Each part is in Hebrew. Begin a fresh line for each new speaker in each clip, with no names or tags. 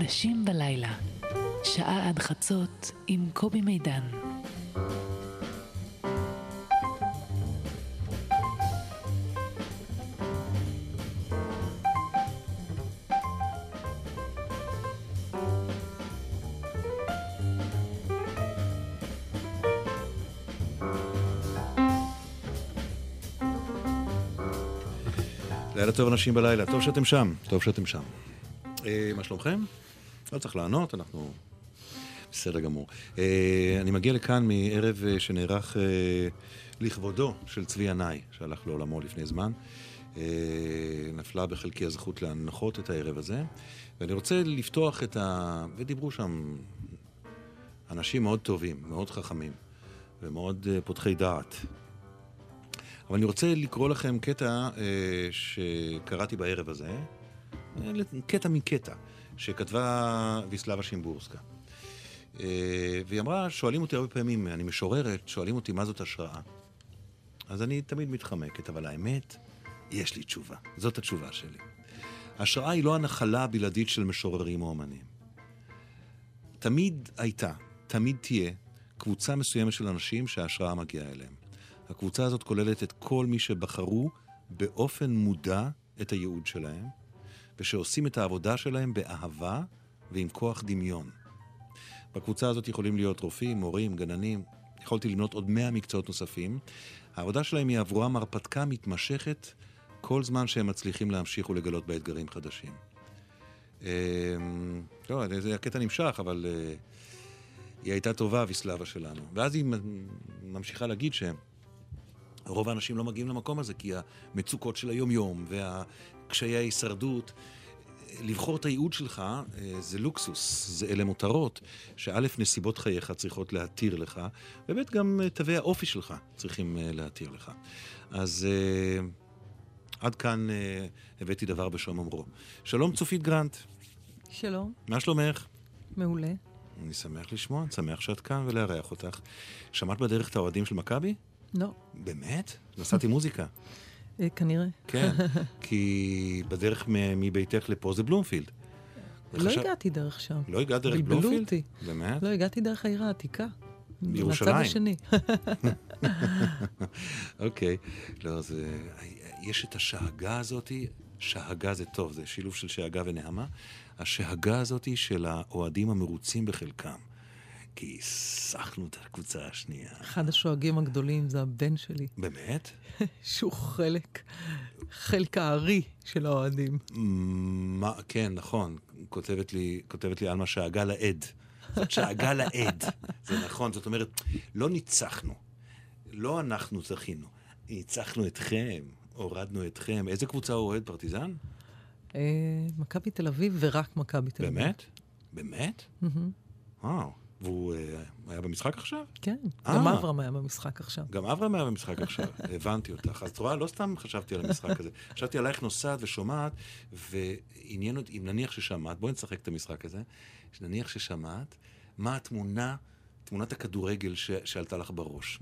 אנשים בלילה, שעה עד חצות עם קובי מידן.
לילה טוב אנשים בלילה, טוב שאתם שם, טוב שאתם שם. אה, מה שלומכם? לא צריך לענות, אנחנו... בסדר גמור. אה, אני מגיע לכאן מערב אה, שנערך אה, לכבודו של צבי ינאי, שהלך לעולמו לפני זמן. נפלה בחלקי הזכות להנחות את הערב הזה, ואני רוצה לפתוח את ה... ודיברו שם אנשים מאוד טובים, מאוד חכמים, ומאוד פותחי דעת. אבל אני רוצה לקרוא לכם קטע שקראתי בערב הזה, קטע מקטע, שכתבה ויסלבה שימבורסקה. אה, והיא אמרה, שואלים אותי הרבה פעמים, אני משוררת, שואלים אותי מה זאת השראה. אז אני תמיד מתחמקת, אבל האמת, יש לי תשובה. זאת התשובה שלי. השראה היא לא הנחלה הבלעדית של משוררים או אמנים. תמיד הייתה, תמיד תהיה, קבוצה מסוימת של אנשים שההשראה מגיעה אליהם. הקבוצה הזאת כוללת את כל מי שבחרו באופן מודע את הייעוד שלהם, ושעושים את העבודה שלהם באהבה ועם כוח דמיון. בקבוצה הזאת יכולים להיות רופאים, מורים, גננים, יכולתי למנות עוד מאה מקצועות נוספים. העבודה שלהם היא עבורם הרפתקה מתמשכת כל זמן שהם מצליחים להמשיך ולגלות בה אתגרים חדשים. אה, לא, הקטע נמשך, אבל אה, היא הייתה טובה, ויסלבה שלנו. ואז היא ממשיכה להגיד שהם רוב האנשים לא מגיעים למקום הזה, כי המצוקות של היום-יום והקשיי ההישרדות, לבחור את הייעוד שלך אה, זה לוקסוס, זה אלה מותרות, שא', נסיבות חייך צריכות להתיר לך, וב', גם אה, תווי האופי שלך צריכים אה, להתיר לך. אז עד כאן הבאתי דבר בשום אומרו. שלום צופית גרנט.
שלום.
מה שלומך?
מעולה.
אני שמח לשמוע, אני שמח שאת כאן ולארח אותך. שמעת בדרך את האוהדים של מכבי?
לא.
באמת? נסעתי מוזיקה.
אה, כנראה.
כן, כי בדרך מביתך לפה זה בלומפילד.
לא הגעתי דרך שם.
לא הגעת דרך
בלבלו
בלומפילד?
אותי.
באמת?
לא, הגעתי דרך העיר העתיקה.
בירושלים.
מהצד השני.
אוקיי. לא, זה... יש את השאגה הזאתי, שאגה זה טוב, זה שילוב של שאגה ונעמה. השאגה הזאתי של האוהדים המרוצים בחלקם. כי הסחנו את הקבוצה השנייה.
אחד השואגים הגדולים זה הבן שלי,
באמת?
שהוא חלק, חלק הארי של האוהדים.
מה, כן, נכון. כותבת לי, כותבת לי עלמה שאגה לעד. זאת שאגה לעד. זה נכון, זאת אומרת, לא ניצחנו. לא אנחנו זכינו. ניצחנו אתכם, הורדנו אתכם. איזה קבוצה הוא אוהד? פרטיזן?
אה, מכבי תל אביב ורק מכבי תל אביב.
באמת? באמת? וואו. והוא אה, היה במשחק עכשיו?
כן,
אה.
גם אברהם היה במשחק עכשיו.
גם אברהם היה במשחק עכשיו, הבנתי אותך. אז את רואה, לא סתם חשבתי על המשחק הזה. חשבתי עלייך נוסעת ושומעת, ועניין אותי, אם נניח ששמעת, בואי נשחק את המשחק הזה, שנניח ששמעת, מה התמונה, תמונת הכדורגל ש, שעלתה לך בראש,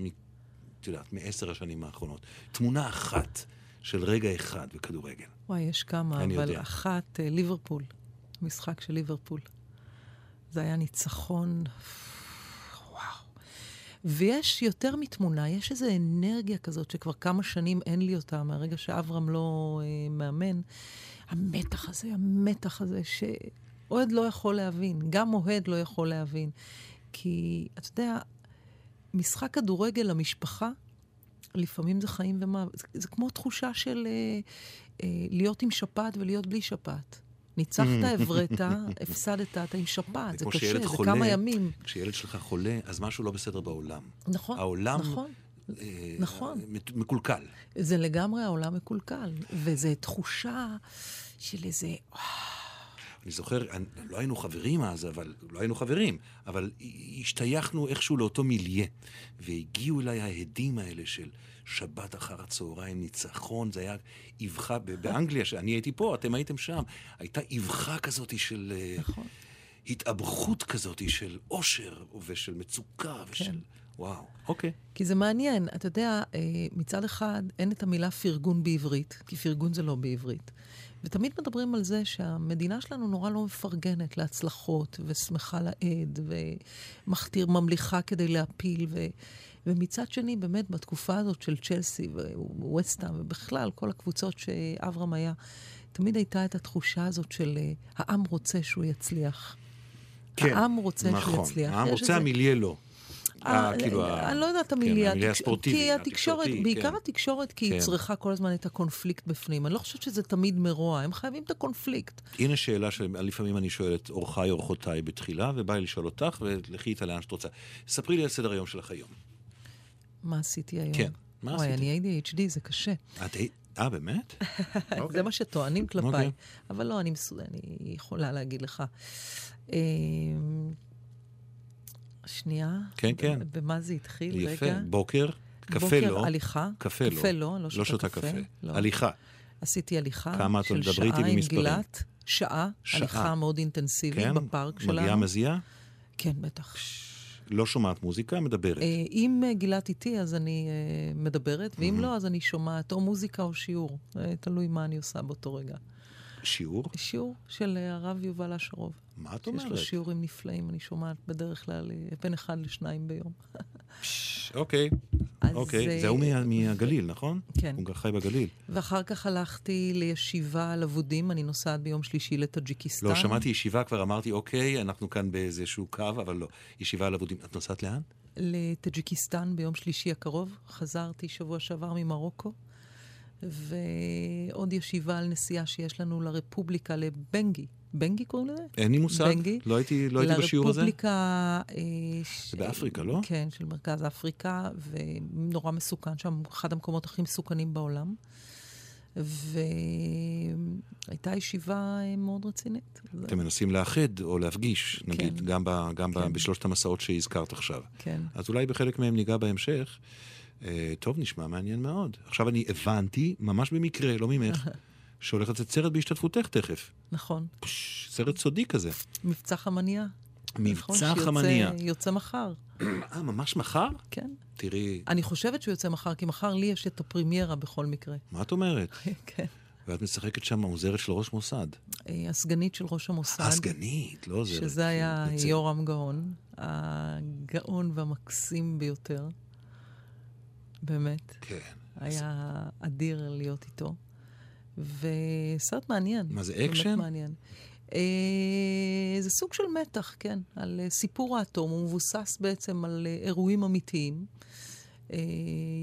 את יודעת, מעשר השנים האחרונות. תמונה אחת של רגע אחד בכדורגל.
וואי, יש כמה, אבל
יודע.
אחת, אה, ליברפול. משחק של ליברפול. זה היה ניצחון. ויש יותר מתמונה, יש איזו אנרגיה כזאת שכבר כמה שנים אין לי אותה, מהרגע שאברהם לא אה, מאמן. המתח הזה, המתח הזה, שאוהד לא יכול להבין, גם אוהד לא יכול להבין. כי, אתה יודע, משחק כדורגל למשפחה, לפעמים זה חיים ומוות. זה, זה כמו תחושה של אה, אה, להיות עם שפעת ולהיות בלי שפעת. ניצחת, הבראת, הפסדת, אתה עם שפעת, זה קשה, זה
חולה,
כמה ימים.
כשילד שלך חולה, אז משהו לא בסדר בעולם.
נכון,
העולם
נכון.
אה,
נכון.
מקולקל.
זה לגמרי העולם מקולקל, וזו תחושה של איזה...
אני זוכר, לא היינו חברים אז, אבל לא היינו חברים, אבל השתייכנו איכשהו לאותו מיליה. והגיעו אליי ההדים האלה של שבת אחר הצהריים, ניצחון, זה היה אבחה, ב- באנגליה, שאני הייתי פה, אתם הייתם שם, הייתה אבחה כזאת של... אה,
נכון.
התאבכות כזאת של אושר ושל מצוקה ושל
כן.
וואו, אוקיי.
כי זה מעניין. אתה יודע, אה, מצד אחד אין את המילה פרגון בעברית, כי פרגון זה לא בעברית. ותמיד מדברים על זה שהמדינה שלנו נורא לא מפרגנת להצלחות, ושמחה לאיד, ומכתיר, ממליכה כדי להפיל. ו... ומצד שני, באמת, בתקופה הזאת של צ'לסי וווסטהאם, ובכלל, כל הקבוצות שאברהם היה, תמיד הייתה את התחושה הזאת של אה, העם רוצה שהוא יצליח.
כן,
העם רוצה
נכון.
שהוא יצליח.
העם רוצה, המיליה לא.
אה,
כאילו,
אה,
ה-
אני לא יודעת
כן,
המיליה.
הספורטיבי,
כי התקשורת, בעיקר
כן.
התקשורת, כי היא
כן.
צריכה כל הזמן את הקונפליקט בפנים. אני לא חושבת שזה תמיד מרוע, הם חייבים את הקונפליקט.
הנה שאלה שלפעמים אני שואל את אורחיי אורחותיי בתחילה, ובא לי לשאול אותך, ולכי איתה לאן שאת רוצה. ספרי לי על סדר היום שלך היום.
מה עשיתי היום?
כן, מה
וואי,
עשית?
אני ADHD, זה קשה.
את היית... אה, באמת? אוקיי.
זה מה שטוענים כלפיי.
אוקיי.
אבל לא, אני מסו- אני יכולה להגיד לך. אמ, שנייה.
כן, כן.
במה זה התחיל?
יפה.
רגע.
בוקר, קפה
בוקר,
לא.
הליכה.
קפה לא.
קפה לא, לא
לא
שותה קפה.
קפה.
לא.
הליכה.
עשיתי הליכה
כמה את
של שעה עם? גילת. שעה,
שעה.
הליכה מאוד אינטנסיבית
כן?
בפארק שלנו.
מגיעה מזיעה?
כן, בטח.
לא שומעת מוזיקה, מדברת.
אה, אם אה, גילת איתי, אז אני אה, מדברת, ואם לא, אז אני שומעת או מוזיקה או שיעור. תלוי מה אני עושה באותו רגע.
שיעור?
שיעור של אה, הרב יובל אשרוב.
מה את אומרת?
יש לו שיעורים נפלאים, אני שומעת בדרך כלל אה, בין אחד לשניים ביום.
אוקיי, אוקיי.
אה,
זה הוא מה- מהגליל, נכון?
כן.
הוא חי בגליל.
ואחר כך הלכתי לישיבה על אבודים, אני נוסעת ביום שלישי לטאג'יקיסטן.
לא, שמעתי ישיבה, כבר אמרתי, אוקיי, אנחנו כאן באיזשהו קו, אבל לא. ישיבה על אבודים. את נוסעת לאן?
לטאג'יקיסטן ביום שלישי הקרוב. חזרתי שבוע שעבר ממרוקו. ועוד ישיבה על נסיעה שיש לנו לרפובליקה, לבנגי. בנגי קוראים לזה?
אין לי מושג.
בנגי?
לא הייתי לא הייתי בשיעור הזה.
לרפובליקה... אה, ש-
באפריקה, לא?
כן, של מרכז אפריקה, ונורא מסוכן שם, אחד המקומות הכי מסוכנים בעולם. והייתה ישיבה אה, מאוד רצינית.
אתם מנסים לאחד או להפגיש, נגיד,
כן.
גם, ב, גם
כן.
בשלושת המסעות שהזכרת עכשיו.
כן.
אז אולי בחלק מהם ניגע בהמשך. אה, טוב, נשמע מעניין מאוד. עכשיו אני הבנתי, ממש במקרה, לא ממך, שהולך לצאת סרט בהשתתפותך תכף.
נכון.
פש, סרט סודי כזה.
מבצע חמניה.
מבצע
נכון, שיוצא-
חמניה.
יוצא מחר,
אה, ממש מחר?
כן.
תראי,
אני חושבת שהוא יוצא מחר, כי מחר לי יש את הפרימיירה בכל מקרה.
מה את אומרת?
כן.
ואת משחקת שם עוזרת של ראש מוסד.
אה, הסגנית של ראש המוסד.
הסגנית, לא עוזרת.
שזה היה
בצל.
יורם גאון, הגאון והמקסים ביותר. באמת.
כן.
היה אדיר להיות איתו. וסרט מעניין.
מה זה,
באמת
אקשן?
מעניין. אה, זה סוג של מתח, כן, על אה, סיפור האטום. הוא מבוסס בעצם על אה, אירועים אמיתיים. אה,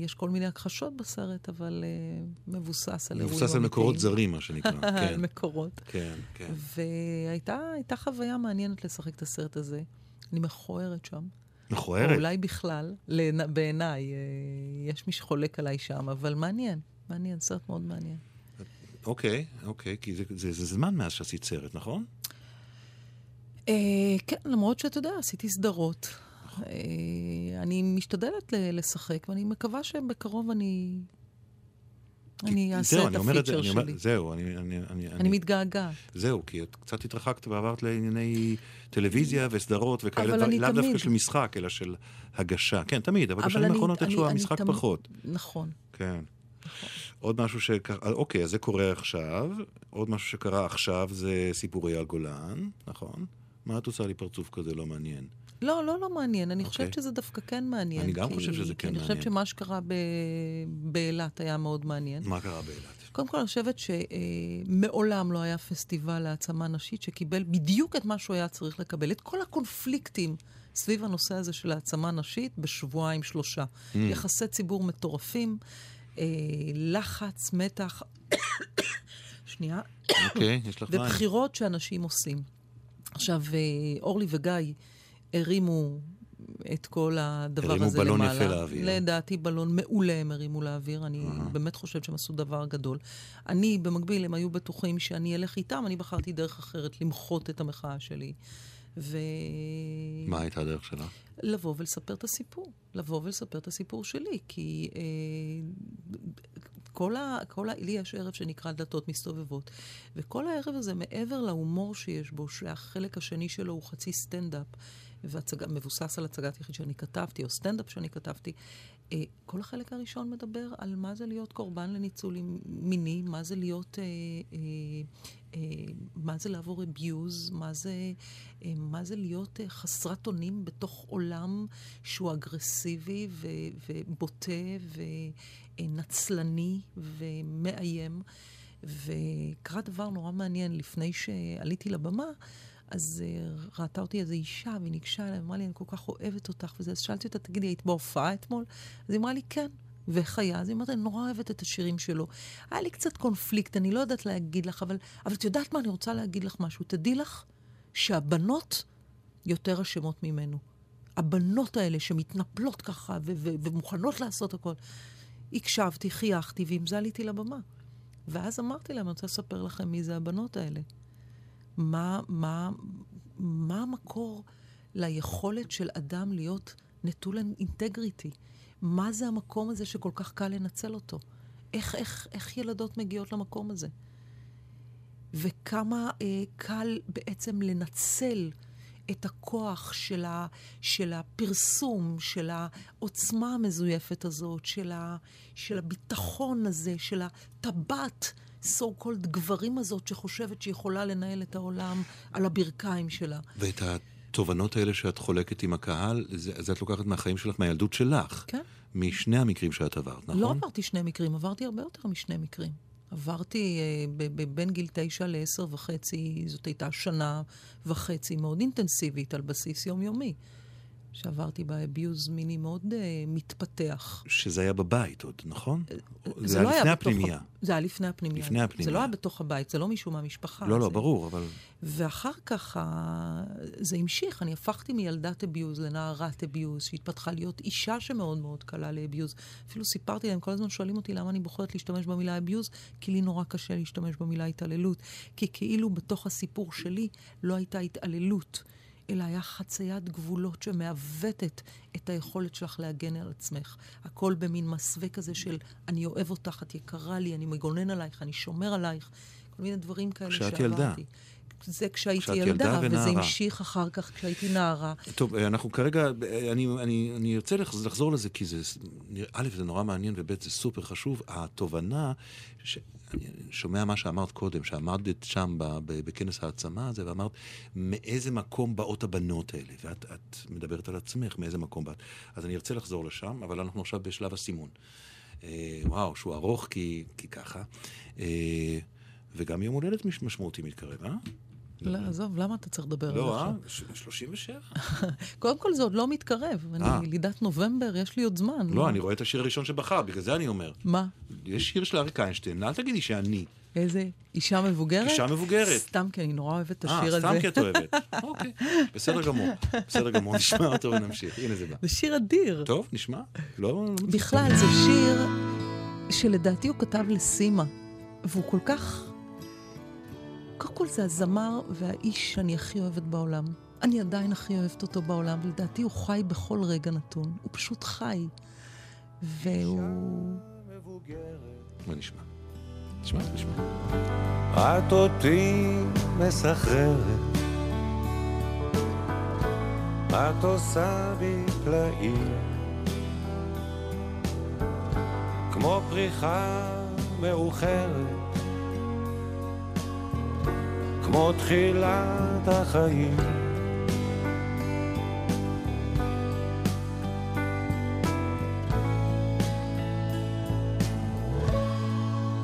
יש כל מיני הכחשות בסרט, אבל אה, מבוסס על אירועים אמיתיים.
מבוסס על מקורות זרים, מה שנקרא. כן,
מקורות.
כן, כן.
והייתה הייתה חוויה מעניינת לשחק את הסרט הזה. אני מכוערת שם. או
מכוערת.
אולי בכלל, בעיניי, אה, יש מי שחולק עליי שם, אבל מעניין, מעניין, סרט מאוד מעניין.
אוקיי, אוקיי, כי זה- זה זה זמן מאז שעשית סרט, נכון?
אה, כן, למרות שאתה יודע, עשיתי סדרות. אה, אני משתדלת לשחק, ואני מקווה שבקרוב אני... אני אעשה את הפיצ'ר שלי.
זהו, אני... אני-
מתגעגעת.
זהו, כי את קצת התרחקת ועברת לענייני טלוויזיה וסדרות וכאלה
אבל
דברים,
אני
לאו דווקא
תמיד-
של משחק, אלא של הגשה. כן, תמיד, אבל בשנים האחרונות איכשהו המשחק
תמיד-
פחות.
נכון.
כן. עוד משהו שקרה, אוקיי, אז זה קורה עכשיו. עוד משהו שקרה עכשיו זה סיפורי הגולן, נכון? מה את עושה לי פרצוף כזה לא מעניין?
לא, לא, לא מעניין. אני
אוקיי.
חושבת שזה דווקא כן מעניין.
אני גם
כי-
חושב שזה כן
אני
מעניין.
חושבת שמה שקרה ב- באילת היה מאוד מעניין.
מה קרה באילת?
קודם כל, אני חושבת שמעולם לא היה פסטיבל להעצמה נשית שקיבל בדיוק את מה שהוא היה צריך לקבל. את כל הקונפליקטים סביב הנושא הזה של העצמה נשית בשבועיים, שלושה.
Mm.
יחסי ציבור מטורפים, אה, לחץ, מתח. שנייה.
אוקיי, יש לך מים.
ובחירות שאנשים עושים. עכשיו, אה, אורלי וגיא הרימו את כל הדבר
הרימו
הזה
בלון
למעלה.
יפה לאוויר.
לדעתי בלון מעולה הם הרימו לאוויר, אני באמת חושבת שהם עשו דבר גדול. אני, במקביל, הם היו בטוחים שאני אלך איתם, אני בחרתי דרך אחרת למחות את המחאה שלי. ו...
מה הייתה הדרך שלה?
לבוא ולספר את הסיפור. לבוא ולספר את הסיפור שלי, כי אה, כל ה... כל ה... לי יש ערב שנקרא דלתות מסתובבות, וכל הערב הזה, מעבר להומור שיש בו, שהחלק השני שלו הוא חצי סטנדאפ, ומבוסס על הצגת יחיד שאני כתבתי, או סטנדאפ שאני כתבתי, אה, כל החלק הראשון מדבר על מה זה להיות קורבן לניצול מיני, מה זה להיות, אה, אה, אה, מה זה לעבור אביוז, מה זה, אה, מה זה להיות אה, חסרת אונים בתוך עולם שהוא אגרסיבי ו, ובוטה ונצלני ומאיים. וקרה דבר נורא מעניין, לפני שעליתי לבמה, אז uh, ראתה אותי איזו אישה, והיא ניגשה אליי, אמרה לי, אני כל כך אוהבת אותך וזה. אז שאלתי אותה, תגידי, היית בהופעה אתמול? אז היא אמרה לי, כן. היה? אז היא אמרת, אני נורא אוהבת את השירים שלו. היה לי קצת קונפליקט, אני לא יודעת להגיד לך, אבל, אבל את יודעת מה? אני רוצה להגיד לך משהו. תדעי לך שהבנות יותר אשמות ממנו. הבנות האלה שמתנפלות ככה ו- ו- ומוכנות לעשות הכל. הקשבתי, חייכתי, ועם זה עליתי לבמה. ואז אמרתי להם, אני רוצה לספר לכם מי זה הבנות האלה. מה, מה, מה המקור ליכולת של אדם להיות נטול אינטגריטי? מה זה המקום הזה שכל כך קל לנצל אותו? איך, איך, איך ילדות מגיעות למקום הזה? וכמה אה, קל בעצם לנצל את הכוח של, ה, של הפרסום, של העוצמה המזויפת הזאת, של, ה, של הביטחון הזה, של הטבעת so called גברים הזאת שחושבת שהיא יכולה לנהל את העולם על הברכיים שלה.
ואת התובנות האלה שאת חולקת עם הקהל, זה, זה את לוקחת מהחיים שלך, מהילדות שלך.
כן.
משני המקרים שאת עברת, נכון?
לא עברתי שני מקרים, עברתי הרבה יותר משני מקרים. עברתי אה, בין גיל תשע לעשר וחצי, זאת הייתה שנה וחצי מאוד אינטנסיבית על בסיס יומיומי. שעברתי בה אביוז מיני מאוד uh, מתפתח.
שזה היה בבית עוד, נכון?
זה,
זה זה לא היה לפני הפנימייה.
זה היה לפני הפנימייה.
לפני הפנימייה.
זה לא היה בתוך הבית, זה לא מישהו מהמשפחה.
לא, לא,
זה...
ברור, אבל...
ואחר כך ה... זה המשיך, אני הפכתי מילדת אביוז לנערת אביוז, שהתפתחה להיות אישה שמאוד מאוד קלה לאביוז. אפילו סיפרתי להם, כל הזמן שואלים אותי למה אני בוחרת להשתמש במילה אביוז, כי לי נורא קשה להשתמש במילה התעללות. כי כאילו בתוך הסיפור שלי לא הייתה התעללות. אלא היה חציית גבולות שמעוותת את היכולת שלך להגן על עצמך. הכל במין מסווה כזה של אני אוהב אותך, את יקרה לי, אני מגונן עלייך, אני שומר עלייך. כל מיני דברים כאלה
שעברתי.
כשאת
ילדה.
זה כשהייתי ילדה,
ילדה
וזה. המשיך אחר כך כשהייתי נערה.
טוב, אנחנו כרגע, אני, אני, אני ארצה לחז- לחזור לזה, כי זה, א', זה נורא מעניין, וב', זה סופר חשוב. התובנה, ש... אני שומע מה שאמרת קודם, שעמדת שם ב- ב- בכנס העצמה הזה, ואמרת, מאיזה מקום באות הבנות האלה? ואת את מדברת על עצמך, מאיזה מקום באת. אז אני ארצה לחזור לשם, אבל אנחנו עכשיו בשלב הסימון. אה, וואו, שהוא ארוך כי, כי ככה. אה, וגם יום הולדת מש- משמעותי מתקרב, אה?
לא, עזוב, למה אתה צריך לדבר על זה
לא, אה?
עכשיו?
ש- 37?
קודם כל זה עוד לא מתקרב.
אה.
אני לידת נובמבר, יש לי עוד זמן.
לא, אני רואה את השיר הראשון שבחר, בגלל זה אני אומר.
מה?
יש שיר של אריק איינשטיין, אל תגידי שאני.
איזה אישה מבוגרת?
אישה מבוגרת.
סתם כי אני נורא אוהבת את
אה,
השיר הזה.
סתם כי את אוהבת. אוקיי, בסדר גמור. בסדר גמור, נשמע אותו ונמשיך. הנה זה בא.
זה שיר אדיר.
טוב, נשמע. לא... לא.
בכלל, זה שיר שלדעתי הוא כתב לסימה, והוא כל כך... קודם כל זה הזמר והאיש שאני הכי אוהבת בעולם. אני עדיין הכי אוהבת אותו בעולם, ולדעתי הוא חי בכל רגע נתון. הוא פשוט חי. והוא...
מה נשמע? נשמע, נשמע.
את אותי מסחררת, את עושה בי פלאים, כמו פריחה מאוחרת, כמו תחילת החיים.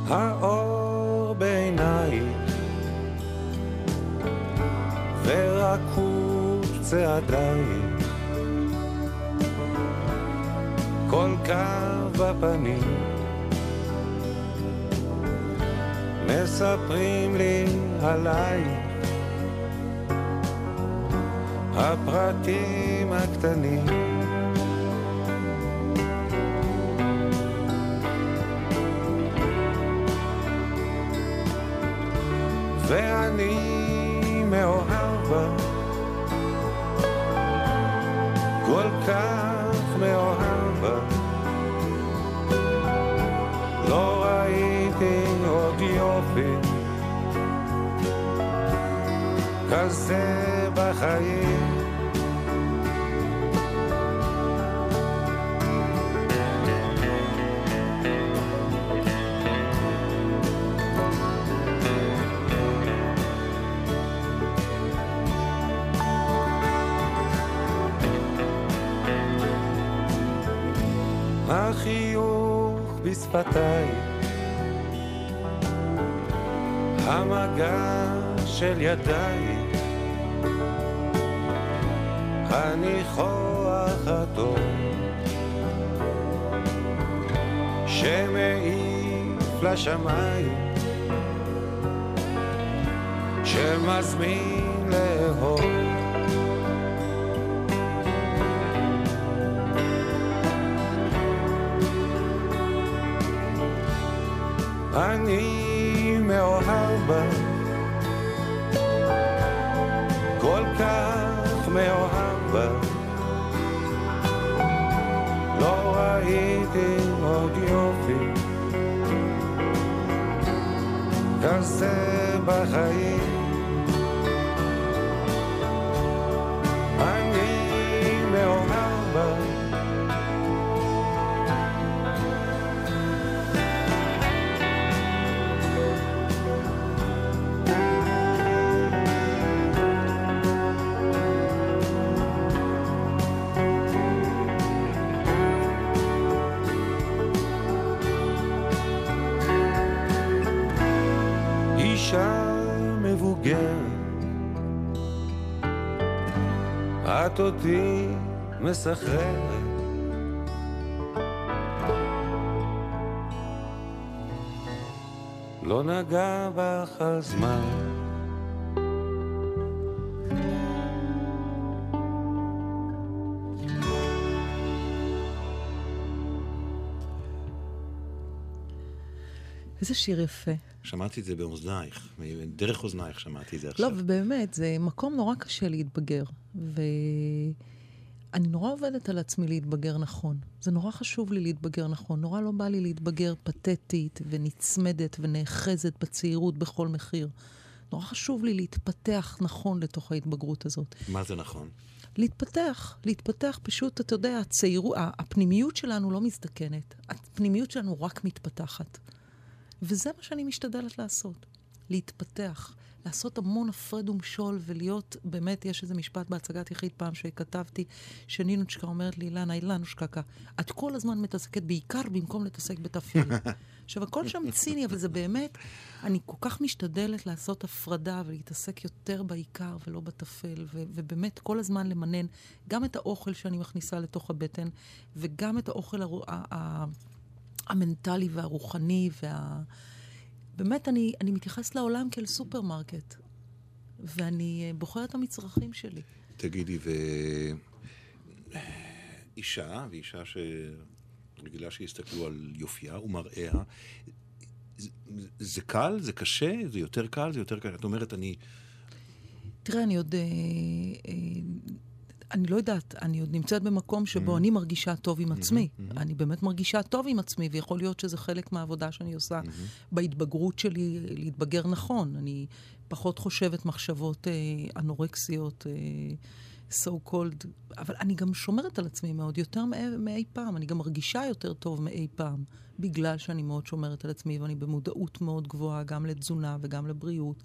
האור בעינייך ורקות צעדייך כל קו בפנים מספרים לי עלייך הפרטים הקטנים. ואני מאוהב בה. כל כך מאוהב כזה בחיים. החיוך בשפתיי, המגע של ידיי הניחוח הטוב שמעיף לשמיים, שמזמין לאהוב. אני מאוהב בך, ראיתי עוד יופי כזה בחיים. את אותי מסחררת. לא נגע בך הזמן.
איזה שיר יפה.
שמעתי את זה באוזנייך, דרך אוזנייך שמעתי את זה
לא,
עכשיו.
ובאמת, זה מקום נורא קשה להתבגר. ואני נורא עובדת על עצמי להתבגר נכון. זה נורא חשוב לי להתבגר נכון. נורא לא בא לי להתבגר פתטית ונצמדת ונאחזת בצעירות בכל מחיר. נורא חשוב לי להתפתח נכון לתוך ההתבגרות הזאת.
מה זה נכון?
להתפתח, להתפתח פשוט, אתה יודע, הצעירות, הפנימיות שלנו לא מזדקנת. הפנימיות שלנו רק מתפתחת. וזה מה שאני משתדלת לעשות. להתפתח, לעשות המון הפרד ומשול ולהיות, באמת, יש איזה משפט בהצגת יחיד פעם שכתבתי, שנינוצ'קה אומרת לי, אילנה, אילנושקקה, את כל הזמן מתעסקת בעיקר במקום להתעסק בתפקיד. עכשיו, הכל שם ציני, אבל זה באמת, אני כל כך משתדלת לעשות הפרדה ולהתעסק יותר בעיקר ולא בטפל, ו- ובאמת כל הזמן למנן גם את האוכל שאני מכניסה לתוך הבטן, וגם את האוכל הרו- ה- ה- המנטלי והרוחני, וה... באמת, אני, אני מתייחסת לעולם כאל סופרמרקט, ואני אה, בוחרת את המצרכים שלי.
תגידי, ואישה, ואישה שרגילה שיסתכלו על יופייה ומראיה, זה, זה קל? זה קשה? זה יותר קל? זה יותר קל? את אומרת, אני...
תראה, אני עוד... אה, אה, אני לא יודעת, אני עוד נמצאת במקום שבו mm-hmm. אני מרגישה טוב עם עצמי. Mm-hmm. אני באמת מרגישה טוב עם עצמי, ויכול להיות שזה חלק מהעבודה שאני עושה mm-hmm. בהתבגרות שלי, להתבגר נכון. אני פחות חושבת מחשבות אה, אנורקסיות, אה, so called, אבל אני גם שומרת על עצמי מאוד, יותר מאי, מאי פעם. אני גם מרגישה יותר טוב מאי פעם, בגלל שאני מאוד שומרת על עצמי, ואני במודעות מאוד גבוהה, גם לתזונה וגם לבריאות.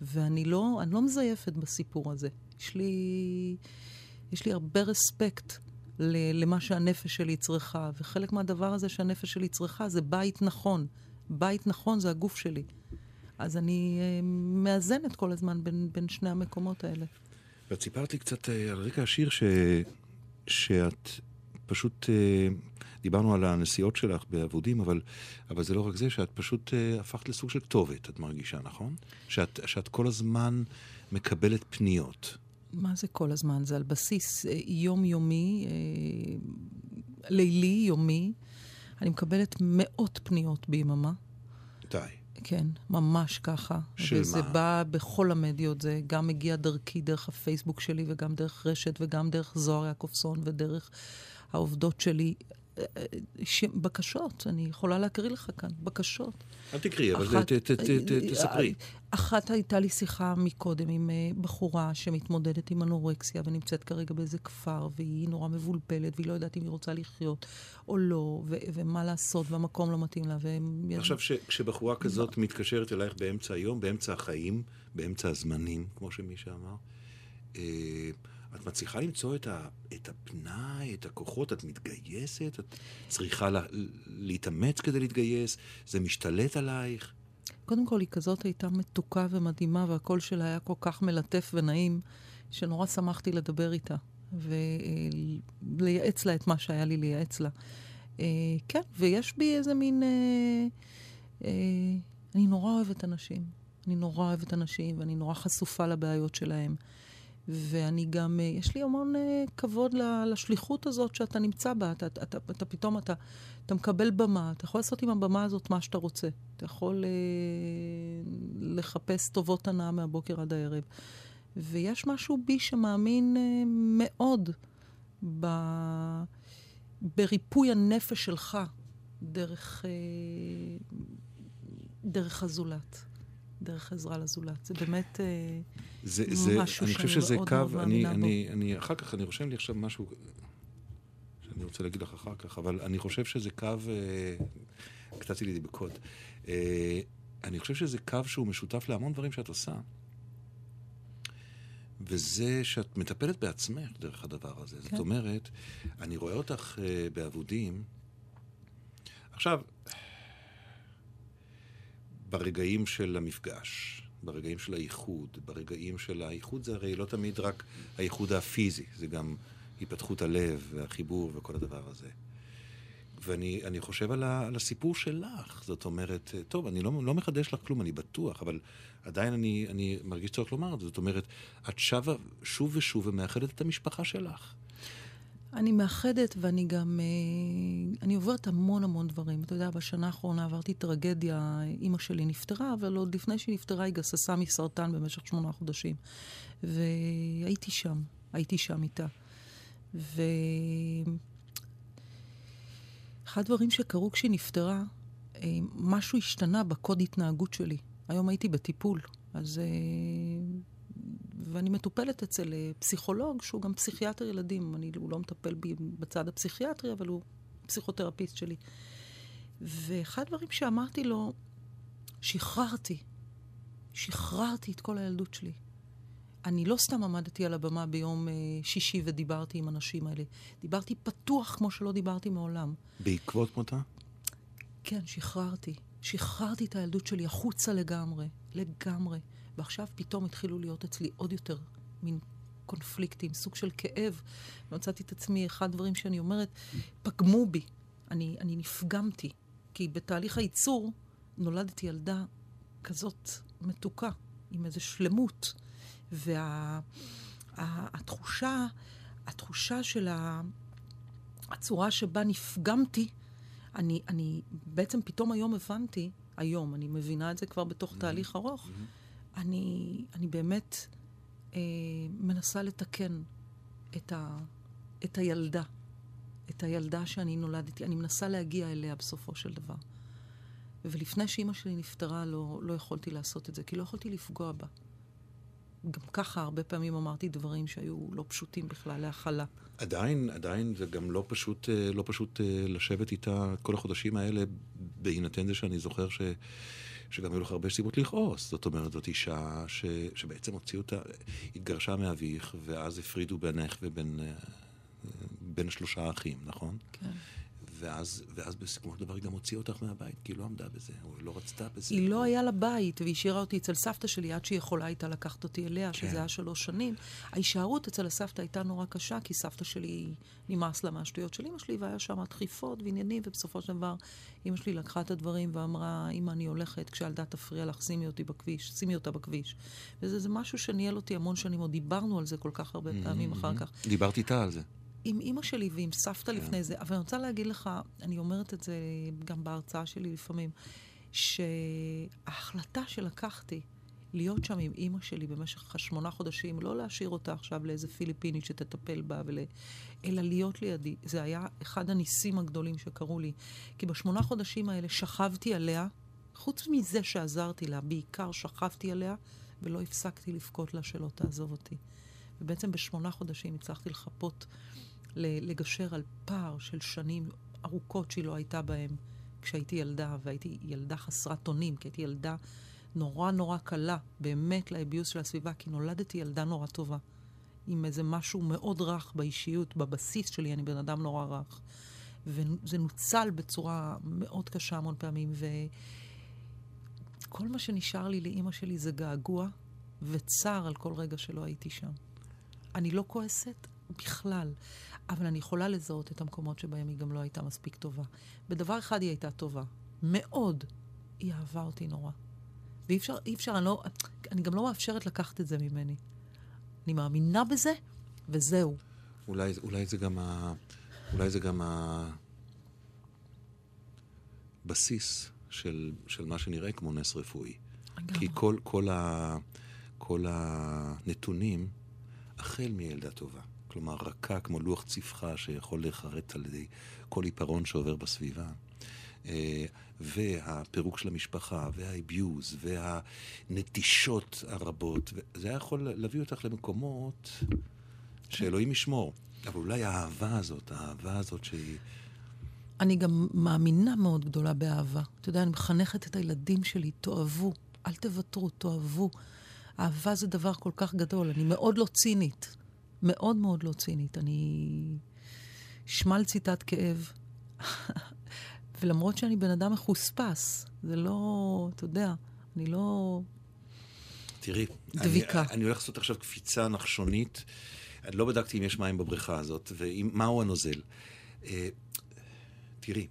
ואני לא, לא מזייפת בסיפור הזה. יש לי... יש לי הרבה רספקט למה שהנפש שלי צריכה, וחלק מהדבר הזה שהנפש שלי צריכה זה בית נכון. בית נכון זה הגוף שלי. אז אני uh, מאזנת כל הזמן בין, בין שני המקומות האלה.
ואת סיפרת לי קצת uh, על רקע השיר ש... שאת פשוט, uh, דיברנו על הנסיעות שלך באבודים, אבל, אבל זה לא רק זה, שאת פשוט uh, הפכת לסוג של כתובת, את מרגישה, נכון? שאת, שאת כל הזמן מקבלת פניות.
מה זה כל הזמן? זה על בסיס אה, יומיומי, אה, לילי, יומי. אני מקבלת מאות פניות ביממה.
די.
כן, ממש ככה.
של
וזה
מה?
בא בכל המדיות, זה גם מגיע דרכי, דרך הפייסבוק שלי, וגם דרך רשת, וגם דרך זוהר יעקובסון, ודרך העובדות שלי. ש... בקשות, אני יכולה להקריא לך כאן, בקשות.
אל תקראי, אבל
אחת-
ת- ת- ת- ת- תספרי.
אחת הייתה לי שיחה מקודם עם אה, בחורה שמתמודדת עם אנורקסיה ונמצאת כרגע באיזה כפר, והיא נורא מבולבלת, והיא לא יודעת אם היא רוצה לחיות או לא, ו- ומה לעשות, והמקום לא מתאים לה. והם-
עכשיו, ש- כשבחורה כזאת מתקשרת אלייך באמצע היום, באמצע החיים, באמצע הזמנים, כמו שמישהו אמר, אה, את מצליחה למצוא את, ה, את הפנאי, את הכוחות, את מתגייסת, את צריכה לה, להתאמץ כדי להתגייס, זה משתלט עלייך.
קודם כל, היא כזאת הייתה מתוקה ומדהימה, והקול שלה היה כל כך מלטף ונעים, שנורא שמחתי לדבר איתה, ולייעץ לה את מה שהיה לי לייעץ לה. אה, כן, ויש בי איזה מין... אה, אה, אני נורא אוהבת אנשים. אני נורא אוהבת אנשים, ואני נורא חשופה לבעיות שלהם. ואני גם, יש לי המון כבוד לשליחות הזאת שאתה נמצא בה. אתה, אתה, אתה, אתה פתאום, אתה, אתה מקבל במה, אתה יכול לעשות עם הבמה הזאת מה שאתה רוצה. אתה יכול אה, לחפש טובות הנאה מהבוקר עד הערב. ויש משהו בי שמאמין אה, מאוד ב... בריפוי הנפש שלך דרך, אה, דרך הזולת, דרך עזרה לזולת. זה באמת אה,
זה, זה, משהו אני חושב שזה קו, אני, אני, אני, אחר כך, אני רושם לי עכשיו משהו שאני רוצה להגיד לך אחר כך, אבל אני חושב שזה קו, אה, קטעתי לי בקוד. אה, אני חושב שזה קו שהוא משותף להמון דברים שאת עושה. וזה שאת מטפלת בעצמך דרך הדבר הזה. כן. זאת אומרת, אני רואה אותך uh, באבודים. עכשיו, ברגעים של המפגש, ברגעים של האיחוד, ברגעים של האיחוד זה הרי לא תמיד רק האיחוד הפיזי, זה גם התפתחות הלב והחיבור וכל הדבר הזה. ואני חושב על, ה, על הסיפור שלך, זאת אומרת, טוב, אני לא, לא מחדש לך כלום, אני בטוח, אבל עדיין אני, אני מרגיש צורך לומר את זה. זאת אומרת, את שבה שוב ושוב ומאחדת את המשפחה שלך.
אני מאחדת ואני גם... אה, אני עוברת המון המון דברים. אתה יודע, בשנה האחרונה עברתי טרגדיה, אימא שלי נפטרה, אבל עוד לפני שהיא נפטרה היא גססה מסרטן במשך שמונה חודשים. והייתי שם, הייתי שם איתה. ו... אחד הדברים שקרו כשהיא נפטרה, אה, משהו השתנה בקוד התנהגות שלי. היום הייתי בטיפול, אז... ואני מטופלת אצל אה, פסיכולוג שהוא גם פסיכיאטר ילדים. אני, הוא לא מטפל בי בצד הפסיכיאטרי, אבל הוא פסיכותרפיסט שלי. ואחד הדברים שאמרתי לו, שחררתי. שחררתי את כל הילדות שלי. אני לא סתם עמדתי על הבמה ביום אה, שישי ודיברתי עם הנשים האלה. דיברתי פתוח כמו שלא דיברתי מעולם.
בעקבות מותה?
כן, שחררתי. שחררתי את הילדות שלי החוצה לגמרי. לגמרי. ועכשיו פתאום התחילו להיות אצלי עוד יותר מין קונפליקטים, סוג של כאב. ומצאתי את עצמי, אחד הדברים שאני אומרת, פגמו בי. אני, אני נפגמתי. כי בתהליך הייצור נולדתי ילדה כזאת מתוקה, עם איזו שלמות. והתחושה, וה, התחושה של ה, הצורה שבה נפגמתי, אני, אני בעצם פתאום היום הבנתי, היום, אני מבינה את זה כבר בתוך mm-hmm. תהליך ארוך, mm-hmm. אני, אני באמת אה, מנסה לתקן את, ה, את הילדה, את הילדה שאני נולדתי, אני מנסה להגיע אליה בסופו של דבר. ולפני שאימא שלי נפטרה, לא, לא יכולתי לעשות את זה, כי לא יכולתי לפגוע בה. גם ככה הרבה פעמים אמרתי דברים שהיו לא פשוטים בכלל להכלה.
עדיין, עדיין זה גם לא פשוט, אה, לא פשוט אה, לשבת איתה כל החודשים האלה, בהינתן זה שאני זוכר ש... שגם היו לך הרבה סיבות לכעוס. זאת אומרת, זאת אישה ש... שבעצם הוציאו אותה, התגרשה מאביך, ואז הפרידו בינך ובין אה, בין שלושה אחים, נכון?
כן.
ואז, ואז בסיכומו של דבר היא גם הוציאה אותך מהבית, כי היא לא עמדה בזה, או לא רצתה בזה.
היא לא היה לה בית, והיא השאירה אותי אצל סבתא שלי עד שהיא יכולה הייתה לקחת אותי אליה, כן. שזה היה שלוש שנים. ההישארות אצל הסבתא הייתה נורא קשה, כי סבתא שלי נמאס לה מהשטויות של אמא שלי, והיה שם דחיפות ועניינים, ובסופו של דבר אמא שלי לקחה את הדברים ואמרה, אמא, אני הולכת, כשהילדה תפריע לך, שימי אותי בכביש, שימי אותה בכביש. וזה משהו שניהל אותי המון שנים, עוד דיברנו על זה כל כך הרבה פעמים mm-hmm. אחר כך.
דיברת איתה על זה.
עם אימא שלי ועם סבתא כן. לפני זה, אבל אני רוצה להגיד לך, אני אומרת את זה גם בהרצאה שלי לפעמים, שההחלטה שלקחתי להיות שם עם אימא שלי במשך השמונה חודשים, לא להשאיר אותה עכשיו לאיזה פיליפינית שתטפל בה, ול... אלא להיות לידי, זה היה אחד הניסים הגדולים שקרו לי. כי בשמונה חודשים האלה שכבתי עליה, חוץ מזה שעזרתי לה, בעיקר שכבתי עליה, ולא הפסקתי לבכות לה שלא תעזוב אותי. ובעצם בשמונה חודשים הצלחתי לחפות לגשר על פער של שנים ארוכות שהיא לא הייתה בהם כשהייתי ילדה, והייתי ילדה חסרת אונים, כי הייתי ילדה נורא נורא קלה באמת לאביוס של הסביבה, כי נולדתי ילדה נורא טובה. עם איזה משהו מאוד רך באישיות, בבסיס שלי, אני בן אדם נורא רך. וזה נוצל בצורה מאוד קשה המון פעמים, וכל מה שנשאר לי לאימא שלי זה געגוע וצער על כל רגע שלא הייתי שם. אני לא כועסת בכלל, אבל אני יכולה לזהות את המקומות שבהם היא גם לא הייתה מספיק טובה. בדבר אחד היא הייתה טובה, מאוד. היא אהבה אותי נורא. ואי אפשר, אי אפשר, אני, לא, אני גם לא מאפשרת לקחת את זה ממני. אני מאמינה בזה, וזהו.
אולי, אולי זה גם ה... אולי זה גם הבסיס של, של מה שנראה כמו נס רפואי.
לגמרי.
כי כל, כל, ה, כל הנתונים, החל מילדה טובה, כלומר רכה כמו לוח צפחה שיכול להיחרט על ידי כל עיפרון שעובר בסביבה, אה, והפירוק של המשפחה, והאביוז, והנטישות הרבות, זה היה יכול להביא אותך למקומות שאלוהים ישמור. אבל אולי האהבה הזאת, האהבה הזאת שהיא...
אני גם מאמינה מאוד גדולה באהבה. אתה יודע, אני מחנכת את הילדים שלי, תאהבו, אל תוותרו, תאהבו. אהבה זה דבר כל כך גדול. אני מאוד לא צינית. מאוד מאוד לא צינית. אני שמל ציטת כאב. ולמרות שאני בן אדם מחוספס, זה לא, אתה יודע, אני לא...
תראי,
דביקה.
אני, אני הולך לעשות עכשיו קפיצה נחשונית. אני לא בדקתי אם יש מים בבריכה הזאת, ומהו הנוזל. אה, תראי,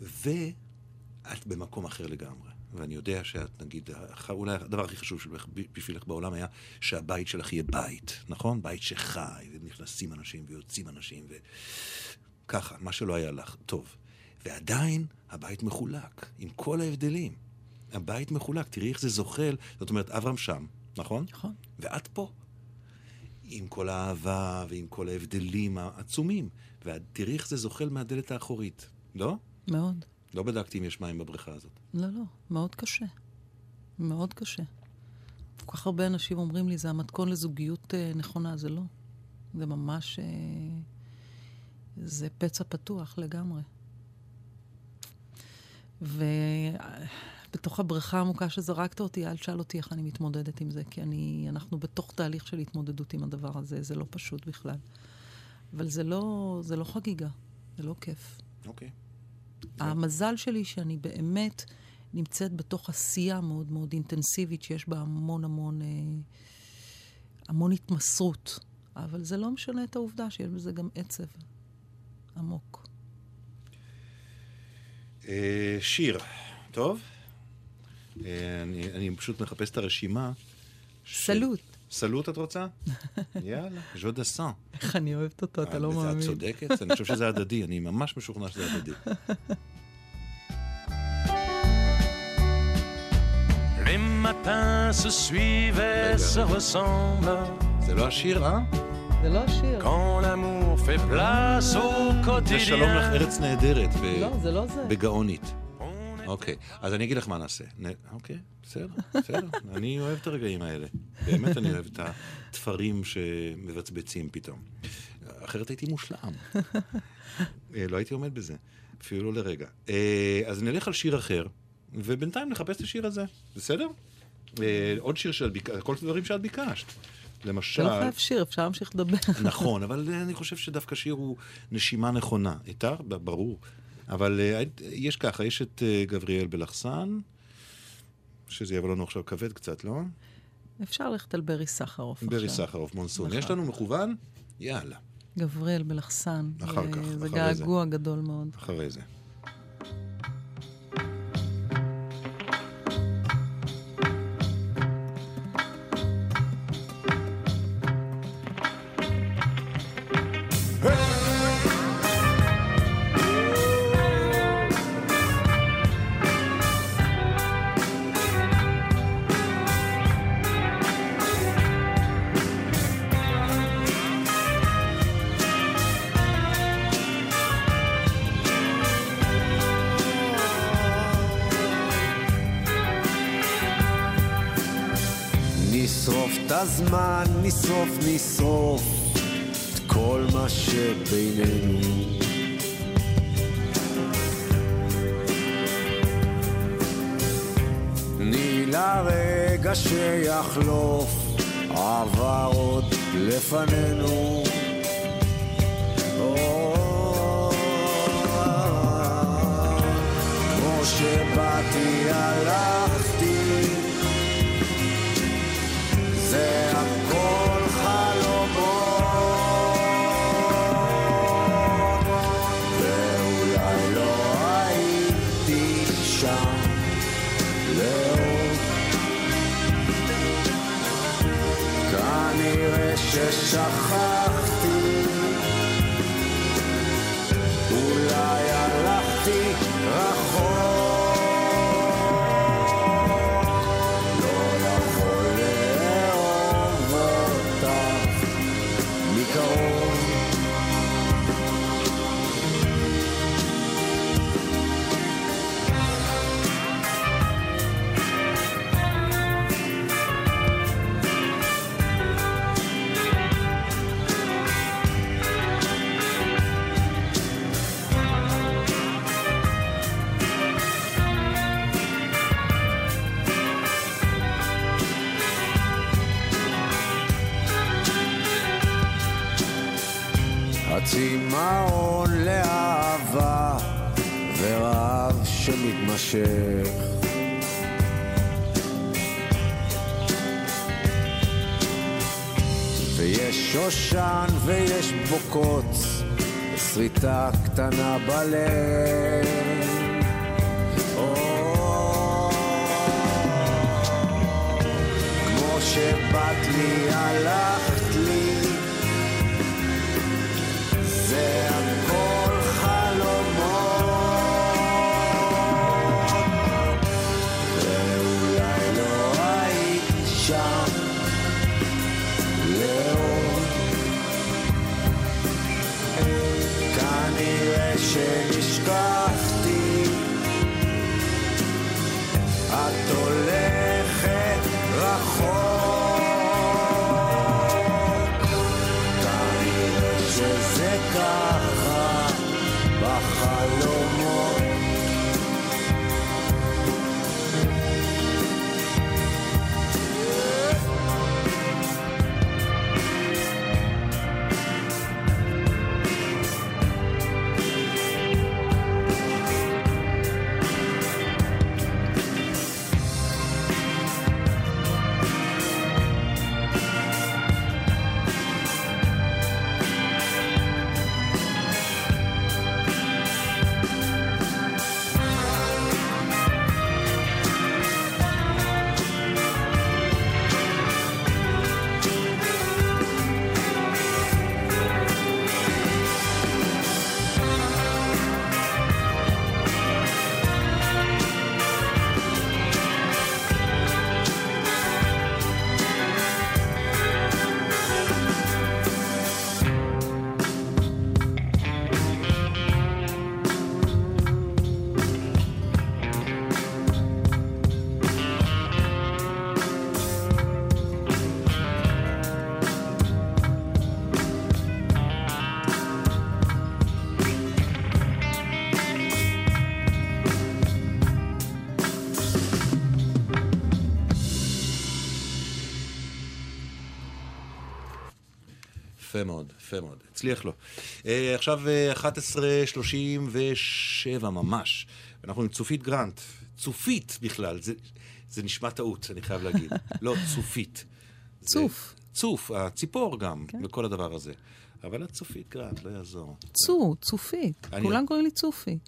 ואת במקום אחר לגמרי. ואני יודע שאת, נגיד, אולי הדבר הכי חשוב שלך, בשבילך בעולם היה שהבית שלך יהיה בית, נכון? בית שחי, ונכנסים אנשים ויוצאים אנשים, וככה, מה שלא היה לך. טוב. ועדיין הבית מחולק, עם כל ההבדלים. הבית מחולק, תראי איך זה זוחל. זאת אומרת, אברהם שם, נכון?
נכון.
ואת פה. עם כל האהבה ועם כל ההבדלים העצומים. ותראי איך זה זוחל מהדלת האחורית, לא?
מאוד.
לא בדקתי אם יש מים בבריכה הזאת.
לא, לא, מאוד קשה. מאוד קשה. כל כך הרבה אנשים אומרים לי, זה המתכון לזוגיות אה, נכונה, זה לא. זה ממש... אה, זה פצע פתוח לגמרי. ובתוך הבריכה העמוקה שזרקת אותי, אל תשאל אותי איך אני מתמודדת עם זה, כי אני, אנחנו בתוך תהליך של התמודדות עם הדבר הזה, זה לא פשוט בכלל. אבל זה לא, זה לא חגיגה, זה לא כיף.
אוקיי.
המזל שלי שאני באמת נמצאת בתוך עשייה מאוד מאוד אינטנסיבית, שיש בה המון המון, אה, המון התמסרות. אבל זה לא משנה את העובדה שיש בזה גם עצב עמוק.
אה, שיר, טוב? אה, אני, אני פשוט מחפש את הרשימה.
סלוט.
סלוט את רוצה? יאללה, ז'ו דה סן.
איך אני אוהבת אותו, אתה לא
את
מאמין.
צודקת, אני חושב שזה הדדי, אני ממש משוכנע שזה הדדי.
Les matins se suivent et se ressemblent
זה לא השיר, אה?
זה לא השיר.
quand l'amour fait place au
זה שלום לך. ארץ נהדרת
לא, זה לא זה.
בגאונית. אוקיי, אז אני אגיד לך מה נעשה. אוקיי, בסדר, בסדר. אני אוהב את הרגעים האלה. באמת אני אוהב את התפרים שמבצבצים פתאום. אחרת הייתי מושלם. אה, לא הייתי עומד בזה, אפילו לא לרגע. אה, אז נלך על שיר אחר, ובינתיים נחפש את השיר הזה, בסדר? אה, עוד שיר שאת ביקשת, כל הדברים שאת ביקשת. למשל...
לא חייב שיר, אפשר להמשיך לדבר.
נכון, אבל אני חושב שדווקא שיר הוא נשימה נכונה. איתך? ב- ברור. אבל אה, יש ככה, יש את אה, גבריאל בלחסן, שזה יבוא לנו עכשיו כבד קצת, לא?
אפשר ללכת על ברי סחרוף עכשיו.
ברי סחרוף, מונסון.
נכון.
יש לנו מכוון? יאללה,
גבריאל בלחסן.
אחר כך,
זה
אחרי זה.
געגוע גדול מאוד.
אחרי זה.
שבינינו. תני לרגע שיחלוף, עבר עוד לפנינו. כמו שבאתי הלכתי, זה שמתמשך ויש שושן ויש בו קוץ ושריטה קטנה בלב. כמו שבאת לי הלכת
הצליח לו. אה, עכשיו אה, 11.37 ממש. אנחנו עם צופית גרנט. צופית בכלל, זה, זה נשמע טעות, אני חייב להגיד. לא, צופית. זה-
צוף.
צוף, הציפור גם,
כן.
וכל הדבר הזה. אבל את צופית גרנט, לא יעזור.
צו, צופית.
אני-
כולם קוראים לי צופי.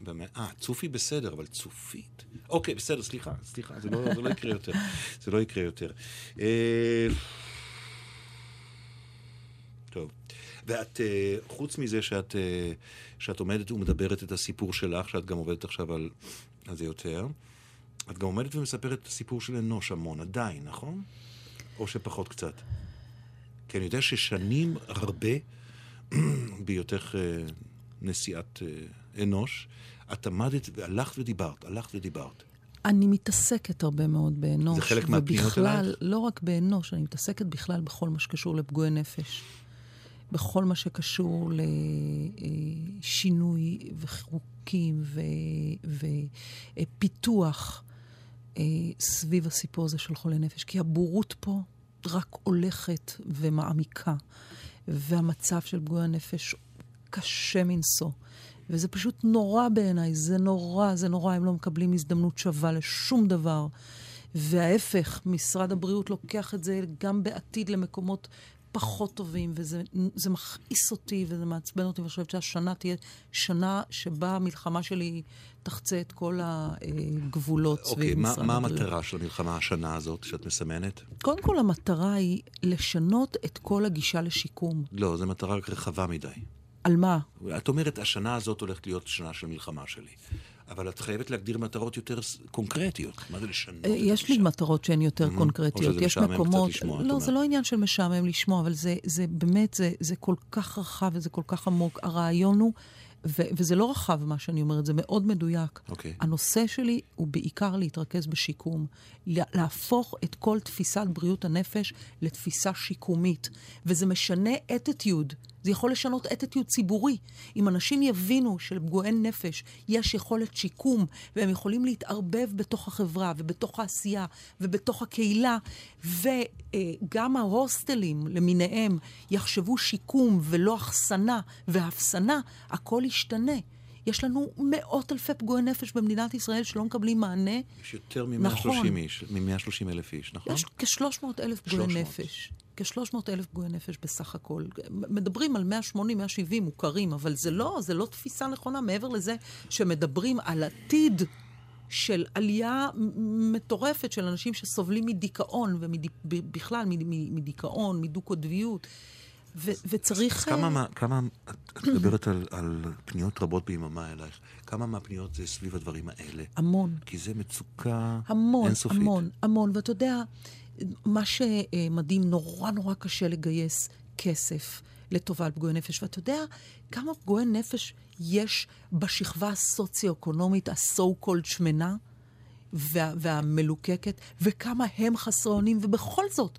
באמת? אה, צופי בסדר, אבל צופית. אוקיי, בסדר, סליחה, סליחה, זה לא, זה לא יקרה יותר. זה לא יקרה יותר. אה, טוב. ואת, אה, חוץ מזה שאת, אה, שאת עומדת ומדברת את הסיפור שלך, שאת גם עובדת עכשיו על, על זה יותר, את גם עומדת ומספרת את הסיפור של אנוש המון, עדיין, נכון? או שפחות קצת? כי אני יודע ששנים הרבה, בהיותך אה, נשיאת אנוש, את עמדת והלכת ודיברת, הלכת ודיברת.
אני מתעסקת הרבה מאוד באנוש.
זה חלק מהפניות
ובכלל,
אלייך?
לא רק באנוש, אני מתעסקת בכלל בכל מה שקשור לפגועי נפש. בכל מה שקשור לשינוי וחוקים ופיתוח סביב הסיפור הזה של חולי נפש. כי הבורות פה רק הולכת ומעמיקה, והמצב של פגועי הנפש קשה מנשוא. וזה פשוט נורא בעיניי, זה נורא, זה נורא, הם לא מקבלים הזדמנות שווה לשום דבר. וההפך, משרד הבריאות לוקח את זה גם בעתיד למקומות פחות טובים, וזה זה מכעיס אותי וזה מעצבן אותי, ואני חושבת שהשנה תהיה שנה שבה המלחמה שלי תחצה את כל הגבולות סביב
אוקיי, מה,
משרד
מה
הבריאות.
המטרה של המלחמה השנה הזאת שאת מסמנת?
קודם כל, המטרה היא לשנות את כל הגישה לשיקום.
לא, זו מטרה רק רחבה מדי.
על מה?
את אומרת, השנה הזאת הולכת להיות שנה של מלחמה שלי. אבל את חייבת להגדיר מטרות יותר קונקרטיות. מה זה לשנות?
אה,
את
יש לי? מטרות שהן יותר
Mhm.
קונקרטיות.
או שזה
יש
משעמם קצת
מקומות...
לשמוע, את
לא. זה לא עניין של משעמם לשמוע, אבל זה, זה באמת, זה, זה כל כך רחב וזה כל כך עמוק. הרעיון הוא, ו, וזה לא רחב מה שאני אומרת, זה מאוד מדויק.
אוקיי.
הנושא שלי הוא בעיקר להתרכז בשיקום. לה- להפוך את כל תפיסת בריאות הנפש לתפיסה שיקומית. וזה משנה אתטיוד. זה יכול לשנות אתטיוד ציבורי. אם אנשים יבינו שלפגועי נפש יש יכולת שיקום, והם יכולים להתערבב בתוך החברה ובתוך העשייה ובתוך הקהילה, וגם ההוסטלים למיניהם יחשבו שיקום ולא אחסנה ואפסנה, הכל ישתנה. יש לנו מאות אלפי פגועי נפש במדינת ישראל שלא מקבלים מענה.
יש יותר מ-130
נכון.
איש, מ-130 אלף איש, נכון?
יש כ-300 אלף פגועי
300.
נפש. כ-300 אלף פגועי נפש בסך הכל. מדברים על 180, 170 מוכרים, אבל זה לא, זה לא תפיסה נכונה מעבר לזה שמדברים על עתיד של עלייה מטורפת של אנשים שסובלים מדיכאון, ובכלל מדיכאון, מדו-קוטביות. ו- וצריך...
אז כמה,
אה,
מה, כמה, את מדברת על, על פניות רבות ביממה אלייך, כמה מהפניות זה סביב הדברים האלה?
המון.
כי זה מצוקה
המון,
אינסופית.
המון, המון. ואתה יודע, מה שמדהים, נורא נורא קשה לגייס כסף לטובת פגועי נפש. ואתה יודע כמה פגועי נפש יש בשכבה הסוציו-אקונומית, ה-so called שמנה וה, והמלוקקת, וכמה הם חסרי אונים, ובכל זאת,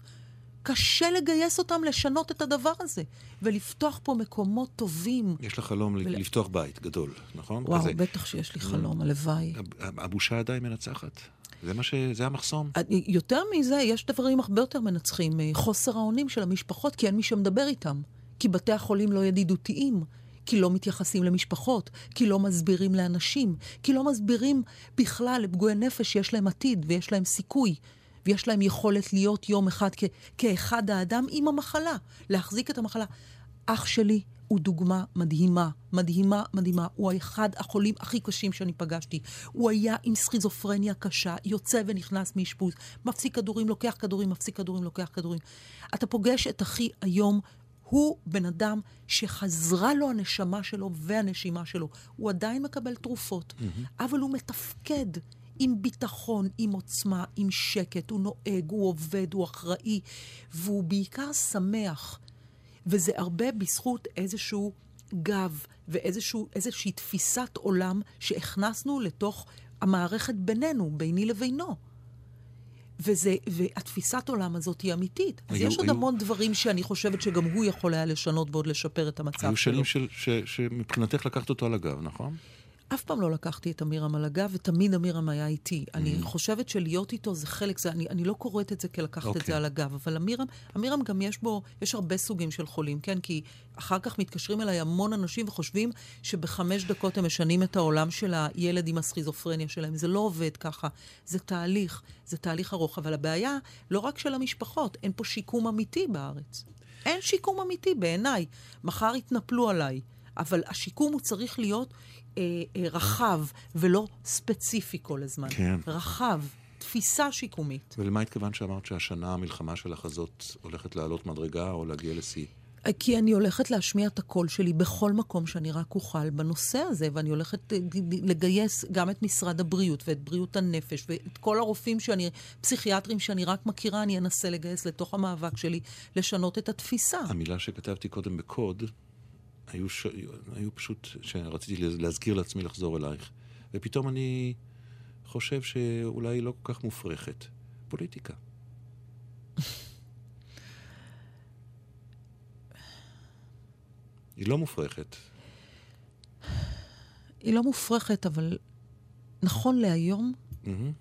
קשה לגייס אותם לשנות את הדבר הזה, ולפתוח פה מקומות טובים.
יש לך חלום
ול-
לפתוח בית גדול, נכון?
וואו,
כזה.
בטח שיש לי חלום, הלוואי.
הב- הבושה עדיין מנצחת. זה מה ש... זה המחסום.
יותר מזה, יש דברים הרבה יותר מנצחים. אה, חוסר האונים של המשפחות, כי אין מי שמדבר איתם. כי בתי החולים לא ידידותיים. כי לא מתייחסים למשפחות, כי לא מסבירים לאנשים, כי לא מסבירים בכלל לפגועי נפש שיש להם עתיד ויש להם סיכוי, ויש להם יכולת להיות יום אחד כ- כאחד האדם עם המחלה, להחזיק את המחלה. אח שלי הוא דוגמה מדהימה, מדהימה, מדהימה. הוא אחד החולים הכי קשים שאני פגשתי. הוא היה עם סכיזופרניה קשה, יוצא ונכנס מאשפוז, מפסיק כדורים, לוקח כדורים, מפסיק כדורים, לוקח כדורים. אתה פוגש את אחי היום, הוא בן אדם שחזרה לו הנשמה שלו והנשימה שלו. הוא עדיין מקבל תרופות, אבל הוא מתפקד. עם ביטחון, עם עוצמה, עם שקט, הוא נוהג, הוא עובד, הוא אחראי, והוא בעיקר שמח. וזה הרבה בזכות איזשהו גב ואיזושהי תפיסת עולם שהכנסנו לתוך המערכת בינינו, ביני לבינו. וזה, והתפיסת עולם הזאת היא אמיתית. אז
היו-
יש עוד
היו-
המון דברים שאני חושבת שגם הוא יכול היה לשנות ועוד לשפר את המצב
היו
שלו.
שנים של- ש- שמבחינתך לקחת אותו על הגב, נכון?
אף פעם לא לקחתי את אמירם על הגב, ותמיד אמירם היה איתי. אני חושבת שלהיות איתו זה חלק, זה, אני, אני לא קוראת את זה כלקחת את
אוקיי.
זה על הגב, אבל אמירם, אמירם גם יש בו, יש הרבה סוגים של חולים, כן? כי אחר כך מתקשרים אליי המון אנשים וחושבים שבחמש דקות הם משנים את העולם של הילד עם הסכיזופרניה שלהם. זה לא עובד ככה, זה תהליך, זה תהליך ארוך. אבל הבעיה, לא רק של המשפחות, אין פה שיקום אמיתי בארץ. אין שיקום אמיתי בעיניי. מחר יתנפלו עליי. אבל השיקום הוא צריך להיות אה, אה, רחב ולא ספציפי כל הזמן.
כן.
רחב, תפיסה שיקומית.
ולמה התכוונת שאמרת שהשנה המלחמה שלך הזאת הולכת לעלות מדרגה או להגיע לשיא?
אה, כי אני הולכת להשמיע את הקול שלי בכל מקום שאני רק אוכל בנושא הזה, ואני הולכת אה, לגייס גם את משרד הבריאות ואת בריאות הנפש ואת כל הרופאים שאני, פסיכיאטרים שאני רק מכירה, אני אנסה לגייס לתוך המאבק שלי לשנות את התפיסה.
המילה שכתבתי קודם בקוד, היו, ש... היו פשוט, שרציתי להזכיר לעצמי לחזור אלייך. ופתאום אני חושב שאולי היא לא כל כך מופרכת. פוליטיקה. היא לא מופרכת.
היא לא מופרכת, אבל נכון להיום,
מהמם.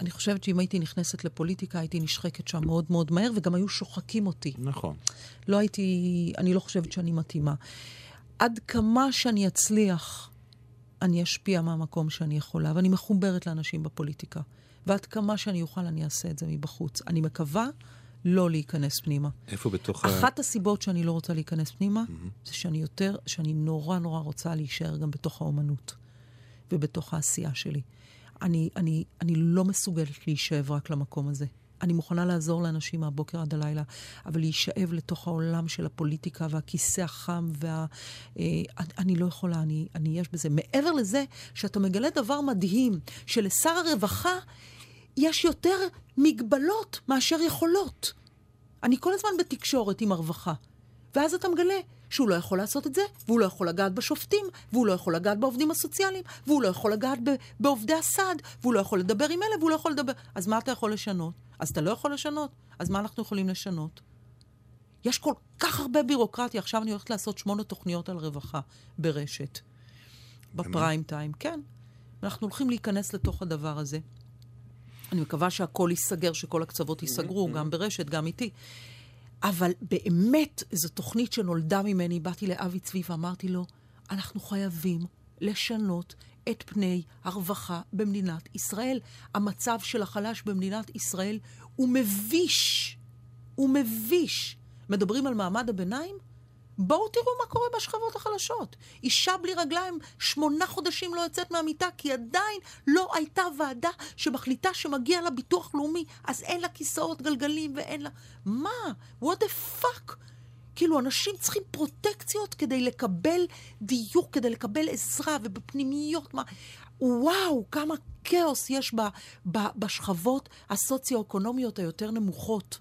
אני חושבת שאם הייתי נכנסת לפוליטיקה, הייתי נשחקת שם מאוד מאוד מהר, וגם היו שוחקים אותי.
נכון.
לא הייתי, אני לא חושבת שאני מתאימה. עד כמה שאני אצליח, אני אשפיע מהמקום שאני יכולה, ואני מחוברת לאנשים בפוליטיקה. ועד כמה שאני אוכל, אני אעשה את זה מבחוץ. אני מקווה לא להיכנס פנימה.
איפה בתוך ה...
אחת הסיבות שאני לא רוצה להיכנס פנימה, זה שאני יותר, שאני נורא נורא רוצה להישאר גם בתוך האומנות ובתוך העשייה שלי. אני, אני, אני לא מסוגלת להישאב רק למקום הזה. אני מוכנה לעזור לאנשים מהבוקר עד הלילה, אבל להישאב לתוך העולם של הפוליטיקה והכיסא החם וה... אה, אני, אני לא יכולה, אני, אני יש בזה. מעבר לזה, שאתה מגלה דבר מדהים, שלשר הרווחה יש יותר מגבלות מאשר יכולות. אני כל הזמן בתקשורת עם הרווחה. ואז אתה מגלה שהוא לא יכול לעשות את זה, והוא לא יכול לגעת בשופטים, והוא לא יכול לגעת בעובדים הסוציאליים, והוא לא יכול לגעת ב- בעובדי הסעד, והוא לא יכול לדבר עם אלה, והוא לא יכול לדבר... אז מה אתה יכול לשנות? אז אתה לא יכול לשנות? אז מה אנחנו יכולים לשנות? יש כל כך הרבה בירוקרטיה. עכשיו אני הולכת לעשות שמונה תוכניות על רווחה ברשת. בפריים טיים, כן. אנחנו הולכים להיכנס לתוך הדבר הזה. אני מקווה שהכל ייסגר, שכל הקצוות ייסגרו, גם ברשת, גם איתי. אבל באמת, זו תוכנית שנולדה ממני. באתי לאבי צבי ואמרתי לו, אנחנו חייבים לשנות את פני הרווחה במדינת ישראל. המצב של החלש במדינת ישראל הוא מביש. הוא מביש. מדברים על מעמד הביניים? בואו תראו מה קורה בשכבות החלשות. אישה בלי רגליים שמונה חודשים לא יוצאת מהמיטה, כי עדיין לא הייתה ועדה שמחליטה שמגיע לה ביטוח לאומי, אז אין לה כיסאות גלגלים ואין לה... מה? what the fuck? כאילו, אנשים צריכים פרוטקציות כדי לקבל דיוק, כדי לקבל עזרה, ובפנימיות, מה... וואו, כמה כאוס יש ב, ב, בשכבות הסוציו-אקונומיות היותר נמוכות.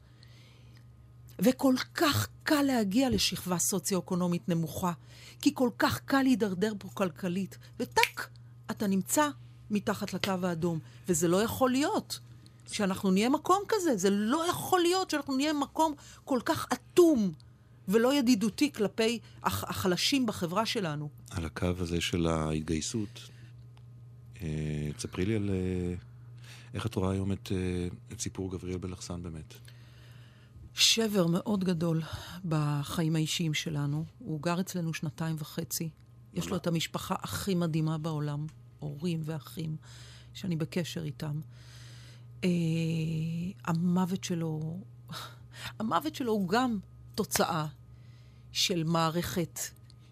וכל כך קל להגיע לשכבה סוציו-אקונומית נמוכה, כי כל כך קל להידרדר פה כלכלית, וטאק, אתה נמצא מתחת לקו האדום. וזה לא יכול להיות שאנחנו נהיה מקום כזה, זה לא יכול להיות שאנחנו נהיה מקום כל כך אטום ולא ידידותי כלפי הח- החלשים בחברה שלנו.
על הקו הזה של ההתגייסות, אה, תספרי לי על אה, איך את רואה היום את, אה, את סיפור גבריאל בלחסן באמת.
שבר מאוד גדול בחיים האישיים שלנו. הוא גר אצלנו שנתיים וחצי. יש לו את המשפחה הכי מדהימה בעולם, הורים ואחים, שאני בקשר איתם. אה, המוות שלו, המוות שלו הוא גם תוצאה של מערכת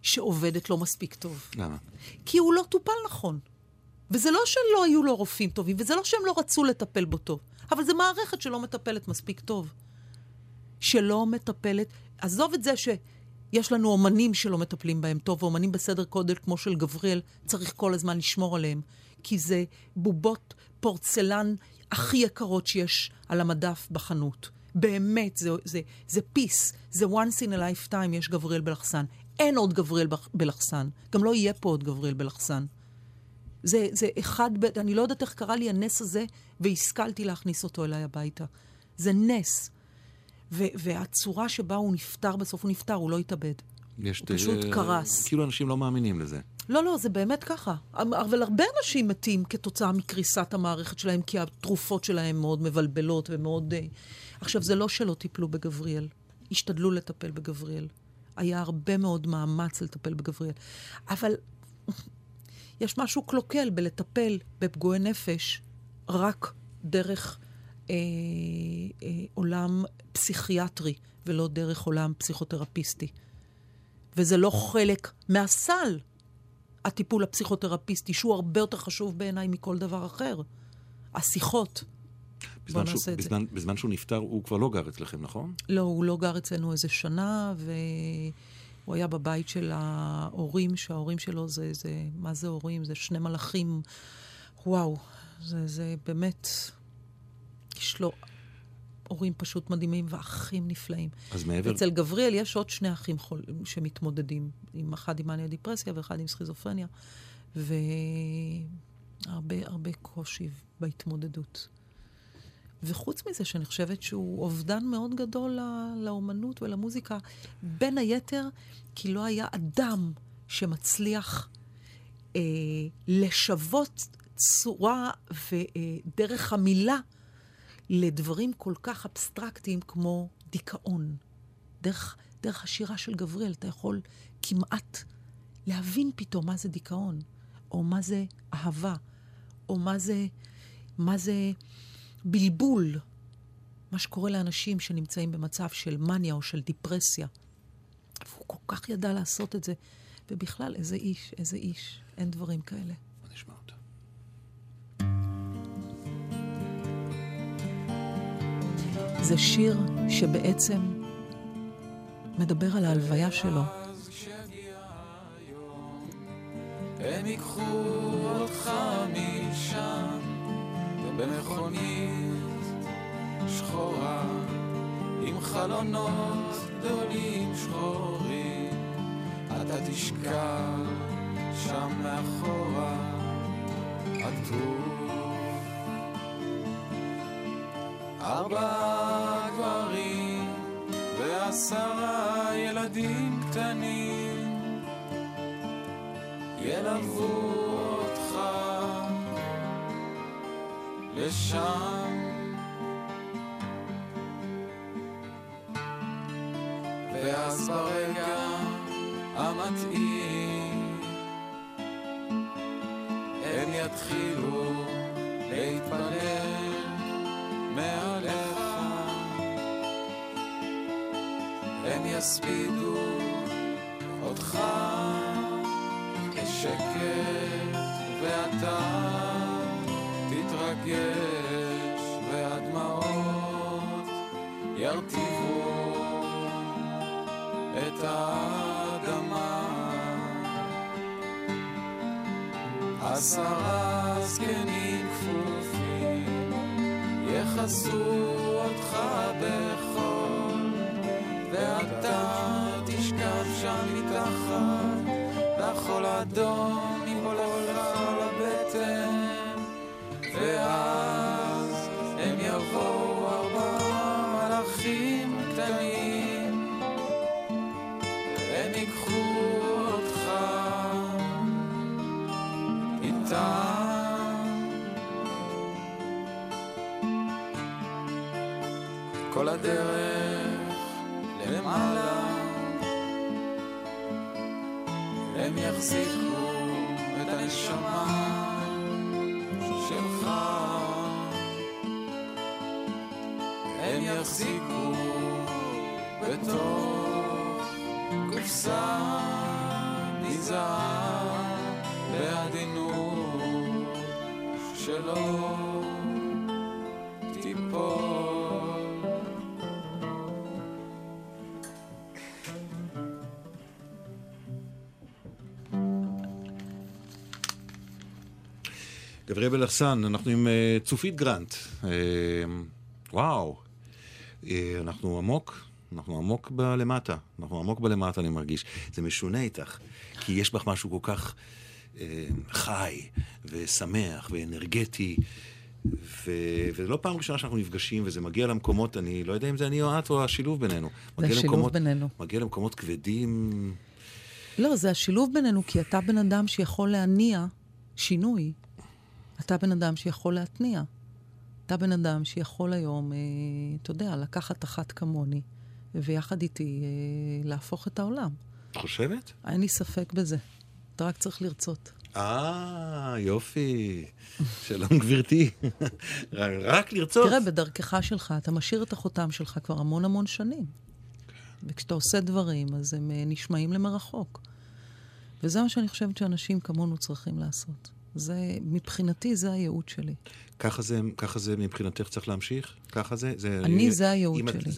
שעובדת לא מספיק טוב.
למה?
כי הוא לא טופל נכון. וזה לא שלא היו לו רופאים טובים, וזה לא שהם לא רצו לטפל בו טוב, אבל זו מערכת שלא מטפלת מספיק טוב. שלא מטפלת, עזוב את זה שיש לנו אומנים שלא מטפלים בהם טוב, ואומנים בסדר גודל כמו של גבריאל, צריך כל הזמן לשמור עליהם, כי זה בובות פורצלן הכי יקרות שיש על המדף בחנות. באמת, זה, זה, זה פיס, זה once in a lifetime יש גבריאל בלחסן. אין עוד גבריאל בלחסן. גם לא יהיה פה עוד גבריאל בלחסן. זה, זה אחד. אני לא יודעת איך קרה לי הנס הזה, והשכלתי להכניס אותו אליי הביתה. זה נס. ו- והצורה שבה הוא נפטר בסוף, הוא נפטר, הוא לא התאבד.
יש
הוא פשוט
אה,
קרס.
כאילו אנשים לא מאמינים לזה.
לא, לא, זה באמת ככה. אבל הרבה אנשים מתים כתוצאה מקריסת המערכת שלהם, כי התרופות שלהם מאוד מבלבלות ומאוד... אה, עכשיו, זה לא שלא טיפלו בגבריאל. השתדלו לטפל בגבריאל. היה הרבה מאוד מאמץ לטפל בגבריאל. אבל יש משהו קלוקל בלטפל בפגועי נפש רק דרך אה, אה, עולם פסיכיאטרי, ולא דרך עולם פסיכותרפיסטי. וזה לא חלק מהסל, הטיפול הפסיכותרפיסטי, שהוא הרבה יותר חשוב בעיניי מכל דבר אחר. השיחות.
בזמן,
נעשה
שהוא. בזמן, בזמן שהוא נפטר, הוא כבר לא גר אצלכם, נכון?
לא, הוא לא גר אצלנו איזה שנה, והוא היה בבית של ההורים, שההורים שלו זה, זה, מה זה הורים? זה שני מלאכים. וואו, זה, זה באמת, יש לו הורים פשוט מדהימים ואחים נפלאים.
אז מעבר...
אצל גבריאל יש עוד שני אחים חול, שמתמודדים, עם אחד עם מאניה דיפרסיה ואחד עם סכיזופרניה, והרבה הרבה קושי בהתמודדות. וחוץ מזה, שאני חושבת שהוא אובדן מאוד גדול ל- לאומנות ולמוזיקה, בין היתר, כי לא היה אדם שמצליח אה, לשוות צורה ודרך המילה לדברים כל כך אבסטרקטיים כמו דיכאון. דרך, דרך השירה של גבריאל אתה יכול כמעט להבין פתאום מה זה דיכאון, או מה זה אהבה, או מה זה, מה זה בלבול, מה שקורה לאנשים שנמצאים במצב של מניה או של דיפרסיה. והוא כל כך ידע לעשות את זה. ובכלל, איזה איש, איזה איש. אין דברים כאלה.
נשמע אותה.
זה שיר שבעצם מדבר על ההלוויה שלו.
הם ייקחו אותך משם, במכונית שחורה, עם חלונות גדולים שחורים, אתה תשכב שם מאחורה, עטוף. ארבעה ועשרה ילדים קטנים ילוו אותך לשם. ואז ברגע המתאים יספידו אותך בשקט ואתה תתרגש והדמעות ירטיבו את האדמה. עשרה זקנים כפופים יכסו אותך בחול שם מתחת לחול אדום ייפול לך על הבטן ואז הם יבואו ארבעה מלאכים קטנים. הם ייקחו אותך איתם. כל הדרך למעלה הם יחזיקו את הנשמה שלך. הם יחזיקו בתוך קופסה מזהב בעדינות שלא
גבריאל בלחסן, אנחנו עם אה, צופית גרנט. אה, וואו, אה, אנחנו עמוק, אנחנו עמוק בלמטה. אנחנו עמוק בלמטה, אני מרגיש. זה משונה איתך, כי יש בך משהו כל כך חי ושמח ואנרגטי. ו... וזה לא פעם ראשונה שאנחנו נפגשים, וזה מגיע למקומות, אני לא יודע אם זה אני או את או השילוב בינינו.
זה השילוב
למקומות,
בינינו.
מגיע למקומות כבדים.
לא, זה השילוב בינינו, כי אתה בן אדם שיכול להניע שינוי. אתה בן אדם שיכול להתניע. אתה בן אדם שיכול היום, אה, אתה יודע, לקחת אחת כמוני, ויחד איתי אה, להפוך את העולם.
את חושבת?
אין לי ספק בזה. אתה רק צריך לרצות.
אה, יופי. שלום, גברתי. רק לרצות.
תראה, בדרכך שלך, אתה משאיר את החותם שלך כבר המון המון שנים. וכשאתה עושה דברים, אז הם אה, נשמעים למרחוק. וזה מה שאני חושבת שאנשים כמונו צריכים לעשות. זה, מבחינתי, זה הייעוד שלי.
ככה זה, ככה זה מבחינתך צריך להמשיך? ככה זה? זה
אני, זה הייעוד
אם את-
שלי.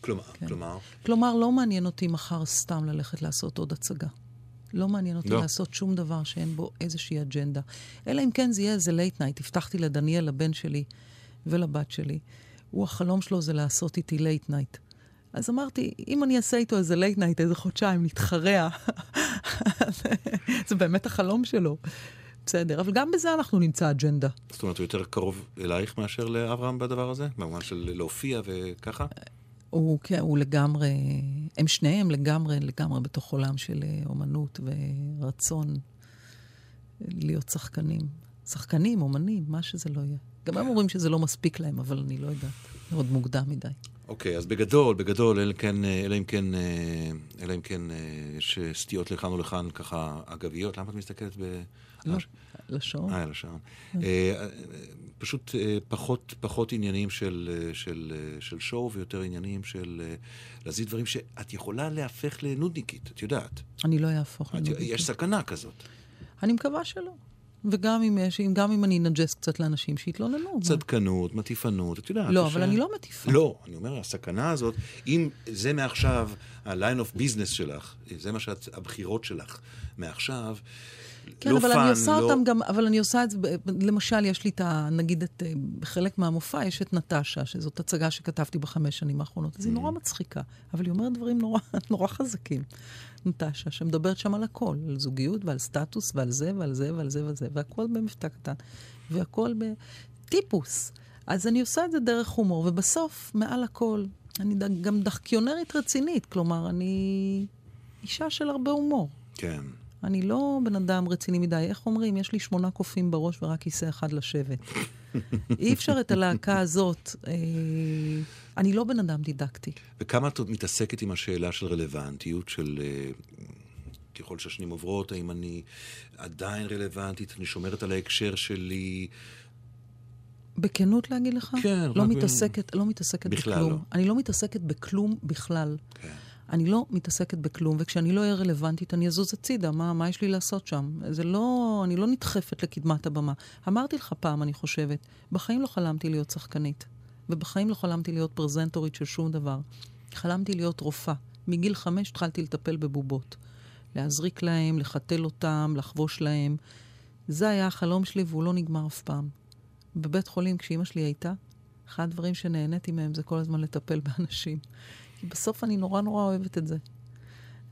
כלומר,
כן.
כלומר,
כלומר, לא מעניין אותי מחר סתם ללכת לעשות עוד הצגה. לא מעניין אותי
לא.
לעשות שום דבר שאין בו איזושהי אג'נדה. אלא אם כן זה יהיה איזה late night. הבטחתי לדניאל, לבן שלי ולבת שלי, הוא, החלום שלו זה לעשות איתי late night. אז אמרתי, אם אני אעשה איתו איזה late night, איזה חודשיים, נתחרע, זה באמת החלום שלו. בסדר, אבל גם בזה אנחנו נמצא אג'נדה.
זאת אומרת, הוא יותר קרוב אלייך מאשר לאברהם בדבר הזה? במובן של להופיע וככה?
הוא, כן, הוא לגמרי, הם שניהם לגמרי, לגמרי בתוך עולם של אה, אומנות ורצון להיות שחקנים. שחקנים, אומנים, מה שזה לא יהיה. גם הם אומרים שזה לא מספיק להם, אבל אני לא יודעת. זה עוד מוקדם מדי.
אוקיי, אז בגדול, בגדול, אלא אם כן, אה, אלא אם כן, אה, אלא אם כן אה, יש סטיות לכאן או לכאן, ככה, אגביות. למה את מסתכלת ב...
לא, לשעון.
אה, לשעון. אה, אה, פשוט אה, פחות, פחות עניינים של, אה, של, אה, של שואו ויותר עניינים של אה, להזיז דברים שאת יכולה להפך לנודניקית, את יודעת.
אני לא אהפוך לנודניקית.
יש סכנה כזאת.
אני מקווה שלא. וגם אם, יש, גם אם אני אנג'ס קצת לאנשים שיתלוננו.
צדקנות, מטיפנות, את יודעת.
לא, אבל
אה,
אני לא מטיפה.
לא, אני אומר, הסכנה הזאת, אם זה מעכשיו ה-line of business שלך, זה מה שאת, הבחירות שלך מעכשיו,
כן,
לא
אבל
fun,
אני עושה
לא...
אותם גם, אבל אני עושה את זה, למשל, יש לי את ה... נגיד, את, אה, בחלק מהמופע יש את נטשה, שזאת הצגה שכתבתי בחמש שנים האחרונות, אז היא נורא מצחיקה, אבל היא אומרת דברים נורא, נורא חזקים. נטשה, שמדברת שם על הכל, על זוגיות ועל סטטוס ועל זה ועל זה ועל זה ועל זה, והכל במבטא קטן, והכל בטיפוס. אז אני עושה את זה דרך הומור, ובסוף, מעל הכל, אני ד- גם דחקיונרית רצינית, כלומר, אני אישה של הרבה הומור.
כן.
אני לא בן אדם רציני מדי. איך אומרים? יש לי שמונה קופים בראש ורק כיסא אחד לשבת. אי אפשר את הלהקה הזאת. אה, אני לא בן אדם דידקטי.
וכמה את מתעסקת עם השאלה של רלוונטיות, של אה, ככל שהשנים עוברות, האם אני עדיין רלוונטית, אני שומרת על ההקשר שלי,
בכנות להגיד לך?
כן,
לא
רק ב-
מתעסקת, לא מתעסקת
בכלל
בכלום.
לא.
אני לא מתעסקת בכלום בכלל.
כן.
אני לא מתעסקת בכלום, וכשאני לא אהיה רלוונטית, אני אזוז הצידה. מה, מה יש לי לעשות שם? זה לא... אני לא נדחפת לקדמת הבמה. אמרתי לך פעם, אני חושבת, בחיים לא חלמתי להיות שחקנית, ובחיים לא חלמתי להיות פרזנטורית של שום דבר. חלמתי להיות רופאה. מגיל חמש התחלתי לטפל בבובות. להזריק להם, לחתל אותם, לחבוש להם. זה היה החלום שלי, והוא לא נגמר אף פעם. בבית חולים, כשאימא שלי הייתה, אחד הדברים שנהניתי מהם זה כל הזמן לטפל באנשים. כי בסוף אני נורא נורא אוהבת את זה.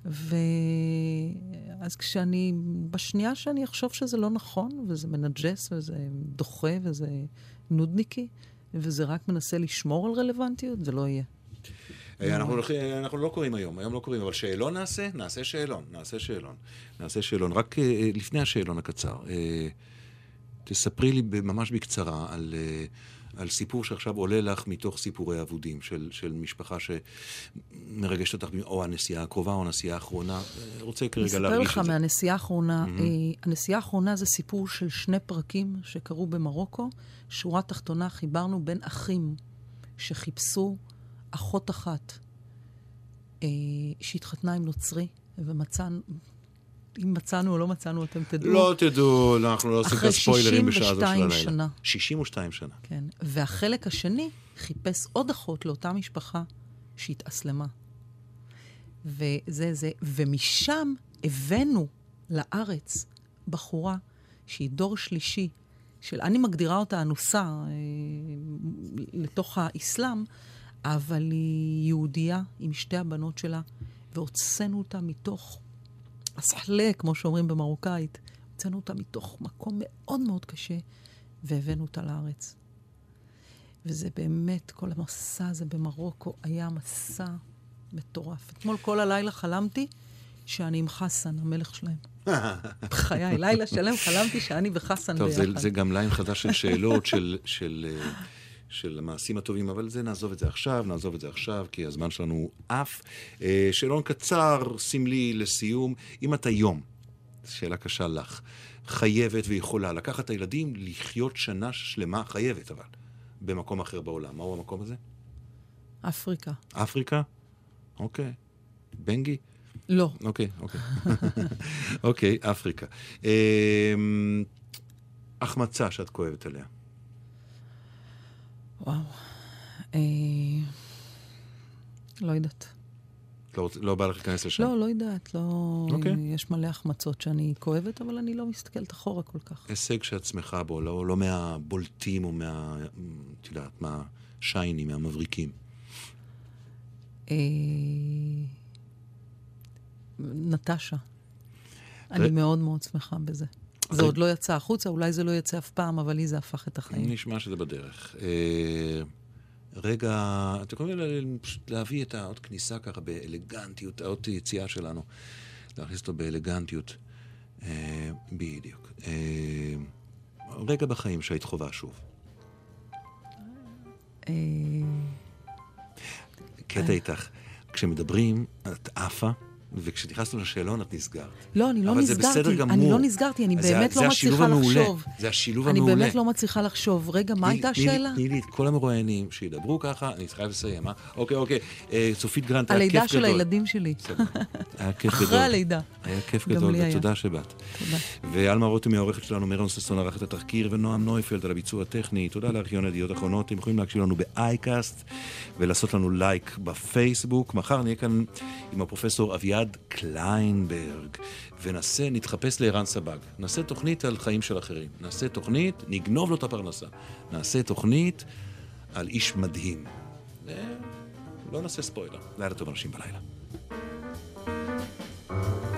ואז כשאני, בשנייה שאני אחשוב שזה לא נכון, וזה מנג'ס, וזה דוחה, וזה נודניקי, וזה רק מנסה לשמור על רלוונטיות, זה לא יהיה.
אה, אנחנו, לא קוראים היום, היום לא קוראים, אבל שאלון נעשה? נעשה שאלון, נעשה שאלון. נעשה שאלון. רק אה, לפני השאלון הקצר, אה, תספרי לי ממש בקצרה על, על סיפור שעכשיו עולה לך מתוך סיפורי אבודים, של, של משפחה שמרגשת אותך, או הנסיעה הקרובה או הנסיעה האחרונה. אה, רוצה כרגע
אספר
להרגיש
לך
את זה.
מהנסיעה האחרונה. אה, הנסיעה האחרונה זה סיפור של שני פרקים שקרו במרוקו. שורה תחתונה, חיברנו בין אחים שחיפשו אחות אחת אה, שהתחתנה עם נוצרי, ומצאנו, אם מצאנו או לא מצאנו, אתם תדעו.
לא תדעו, לא, אנחנו לא עושים
אחרי
כאן ספוילרים בשעה הזו של
62
הלילה.
שנה.
62 שנה.
כן. והחלק השני חיפש עוד אחות לאותה משפחה שהתאסלמה. וזה זה, ומשם הבאנו לארץ בחורה שהיא דור שלישי, של, אני מגדירה אותה אנוסה אה, לתוך האסלאם, אבל היא יהודייה עם שתי הבנות שלה, והוצאנו אותה מתוך הסחלה, כמו שאומרים במרוקאית. הוצאנו אותה מתוך מקום מאוד מאוד קשה, והבאנו אותה לארץ. וזה באמת, כל המסע הזה במרוקו היה מסע מטורף. אתמול כל הלילה חלמתי שאני עם חסן, המלך שלהם. בחיי, לילה שלם חלמתי שאני וחסן
טוב,
ביחד.
זה, זה גם ליין חדש של שאלות, של, של, אה, של המעשים הטובים, אבל זה נעזוב את זה עכשיו, נעזוב את זה עכשיו, כי הזמן שלנו עף. אה, שאלון קצר, סמלי, לסיום. אם את היום, שאלה קשה לך, חייבת ויכולה לקחת את הילדים לחיות שנה שלמה, חייבת אבל, במקום אחר בעולם. מהו המקום הזה?
אפריקה.
אפריקה? אוקיי. בנגי?
לא.
אוקיי, אוקיי. אוקיי, אפריקה. אמ, החמצה שאת כואבת עליה.
וואו. אה, לא יודעת.
לא, לא בא לך להיכנס לשם.
לא, לא יודעת. לא...
אוקיי.
יש מלא החמצות שאני כואבת, אבל אני לא מסתכלת אחורה כל כך.
הישג שאת שמחה בו, לא, לא מהבולטים או מה... את יודעת, מהשיינים, מהמבריקים.
אה, נטשה. אני מאוד מאוד שמחה בזה. זה עוד לא יצא החוצה, אולי זה לא יצא אף פעם, אבל לי זה הפך את החיים.
נשמע שזה בדרך. אה, רגע, אתם יכולים להביא את העוד כניסה ככה באלגנטיות, העוד יציאה שלנו, להכניס אותו באלגנטיות. אה, בדיוק. אה, רגע בחיים שהיית חווה שוב. קטע איתך, כשמדברים, את עפה, וכשנכנסת לשאלון את נסגרת.
לא, אני לא
אבל
נסגרתי.
זה בסדר גמור.
אני לא נסגרתי, אני
זה-
באמת
זה
לא
השילוב
מצליחה
המעולה.
לחשוב.
זה השילוב
אני
המעולה.
באמת לא מצליחה לחשוב. רגע, מה הייתה השאלה?
תני לי את כל המרואיינים שידברו ככה, אני חייב לסיים, אה? אוקיי, אוקיי. אה, צופית גרנט, היה כיף גדול.
הלידה של הילדים שלי.
היה כיף גדול.
אחרי הלידה.
היה כיף גדול. ותודה שבאת.
תודה.
ואלמה רותם היא העורכת שלנו, מירון ששון ערך את התחקיר, ונועם נויפלד על הביצוע הטכני. תודה לארכיון הידיעות האחרונות. אתם יכולים להקשיב לנו באייקאסט ולעשות לנו לייק בפייסבוק. מחר נהיה כאן עם הפרופסור אביעד קליינברג, ונעשה, נתחפש לערן סבג. נעשה תוכנית על חיים של אחרים. נעשה תוכנית, נגנוב לו את הפרנסה. נעשה תוכנית על איש מדהים. לא נעשה ספוילר. לילה טוב אנשים בלילה. thank you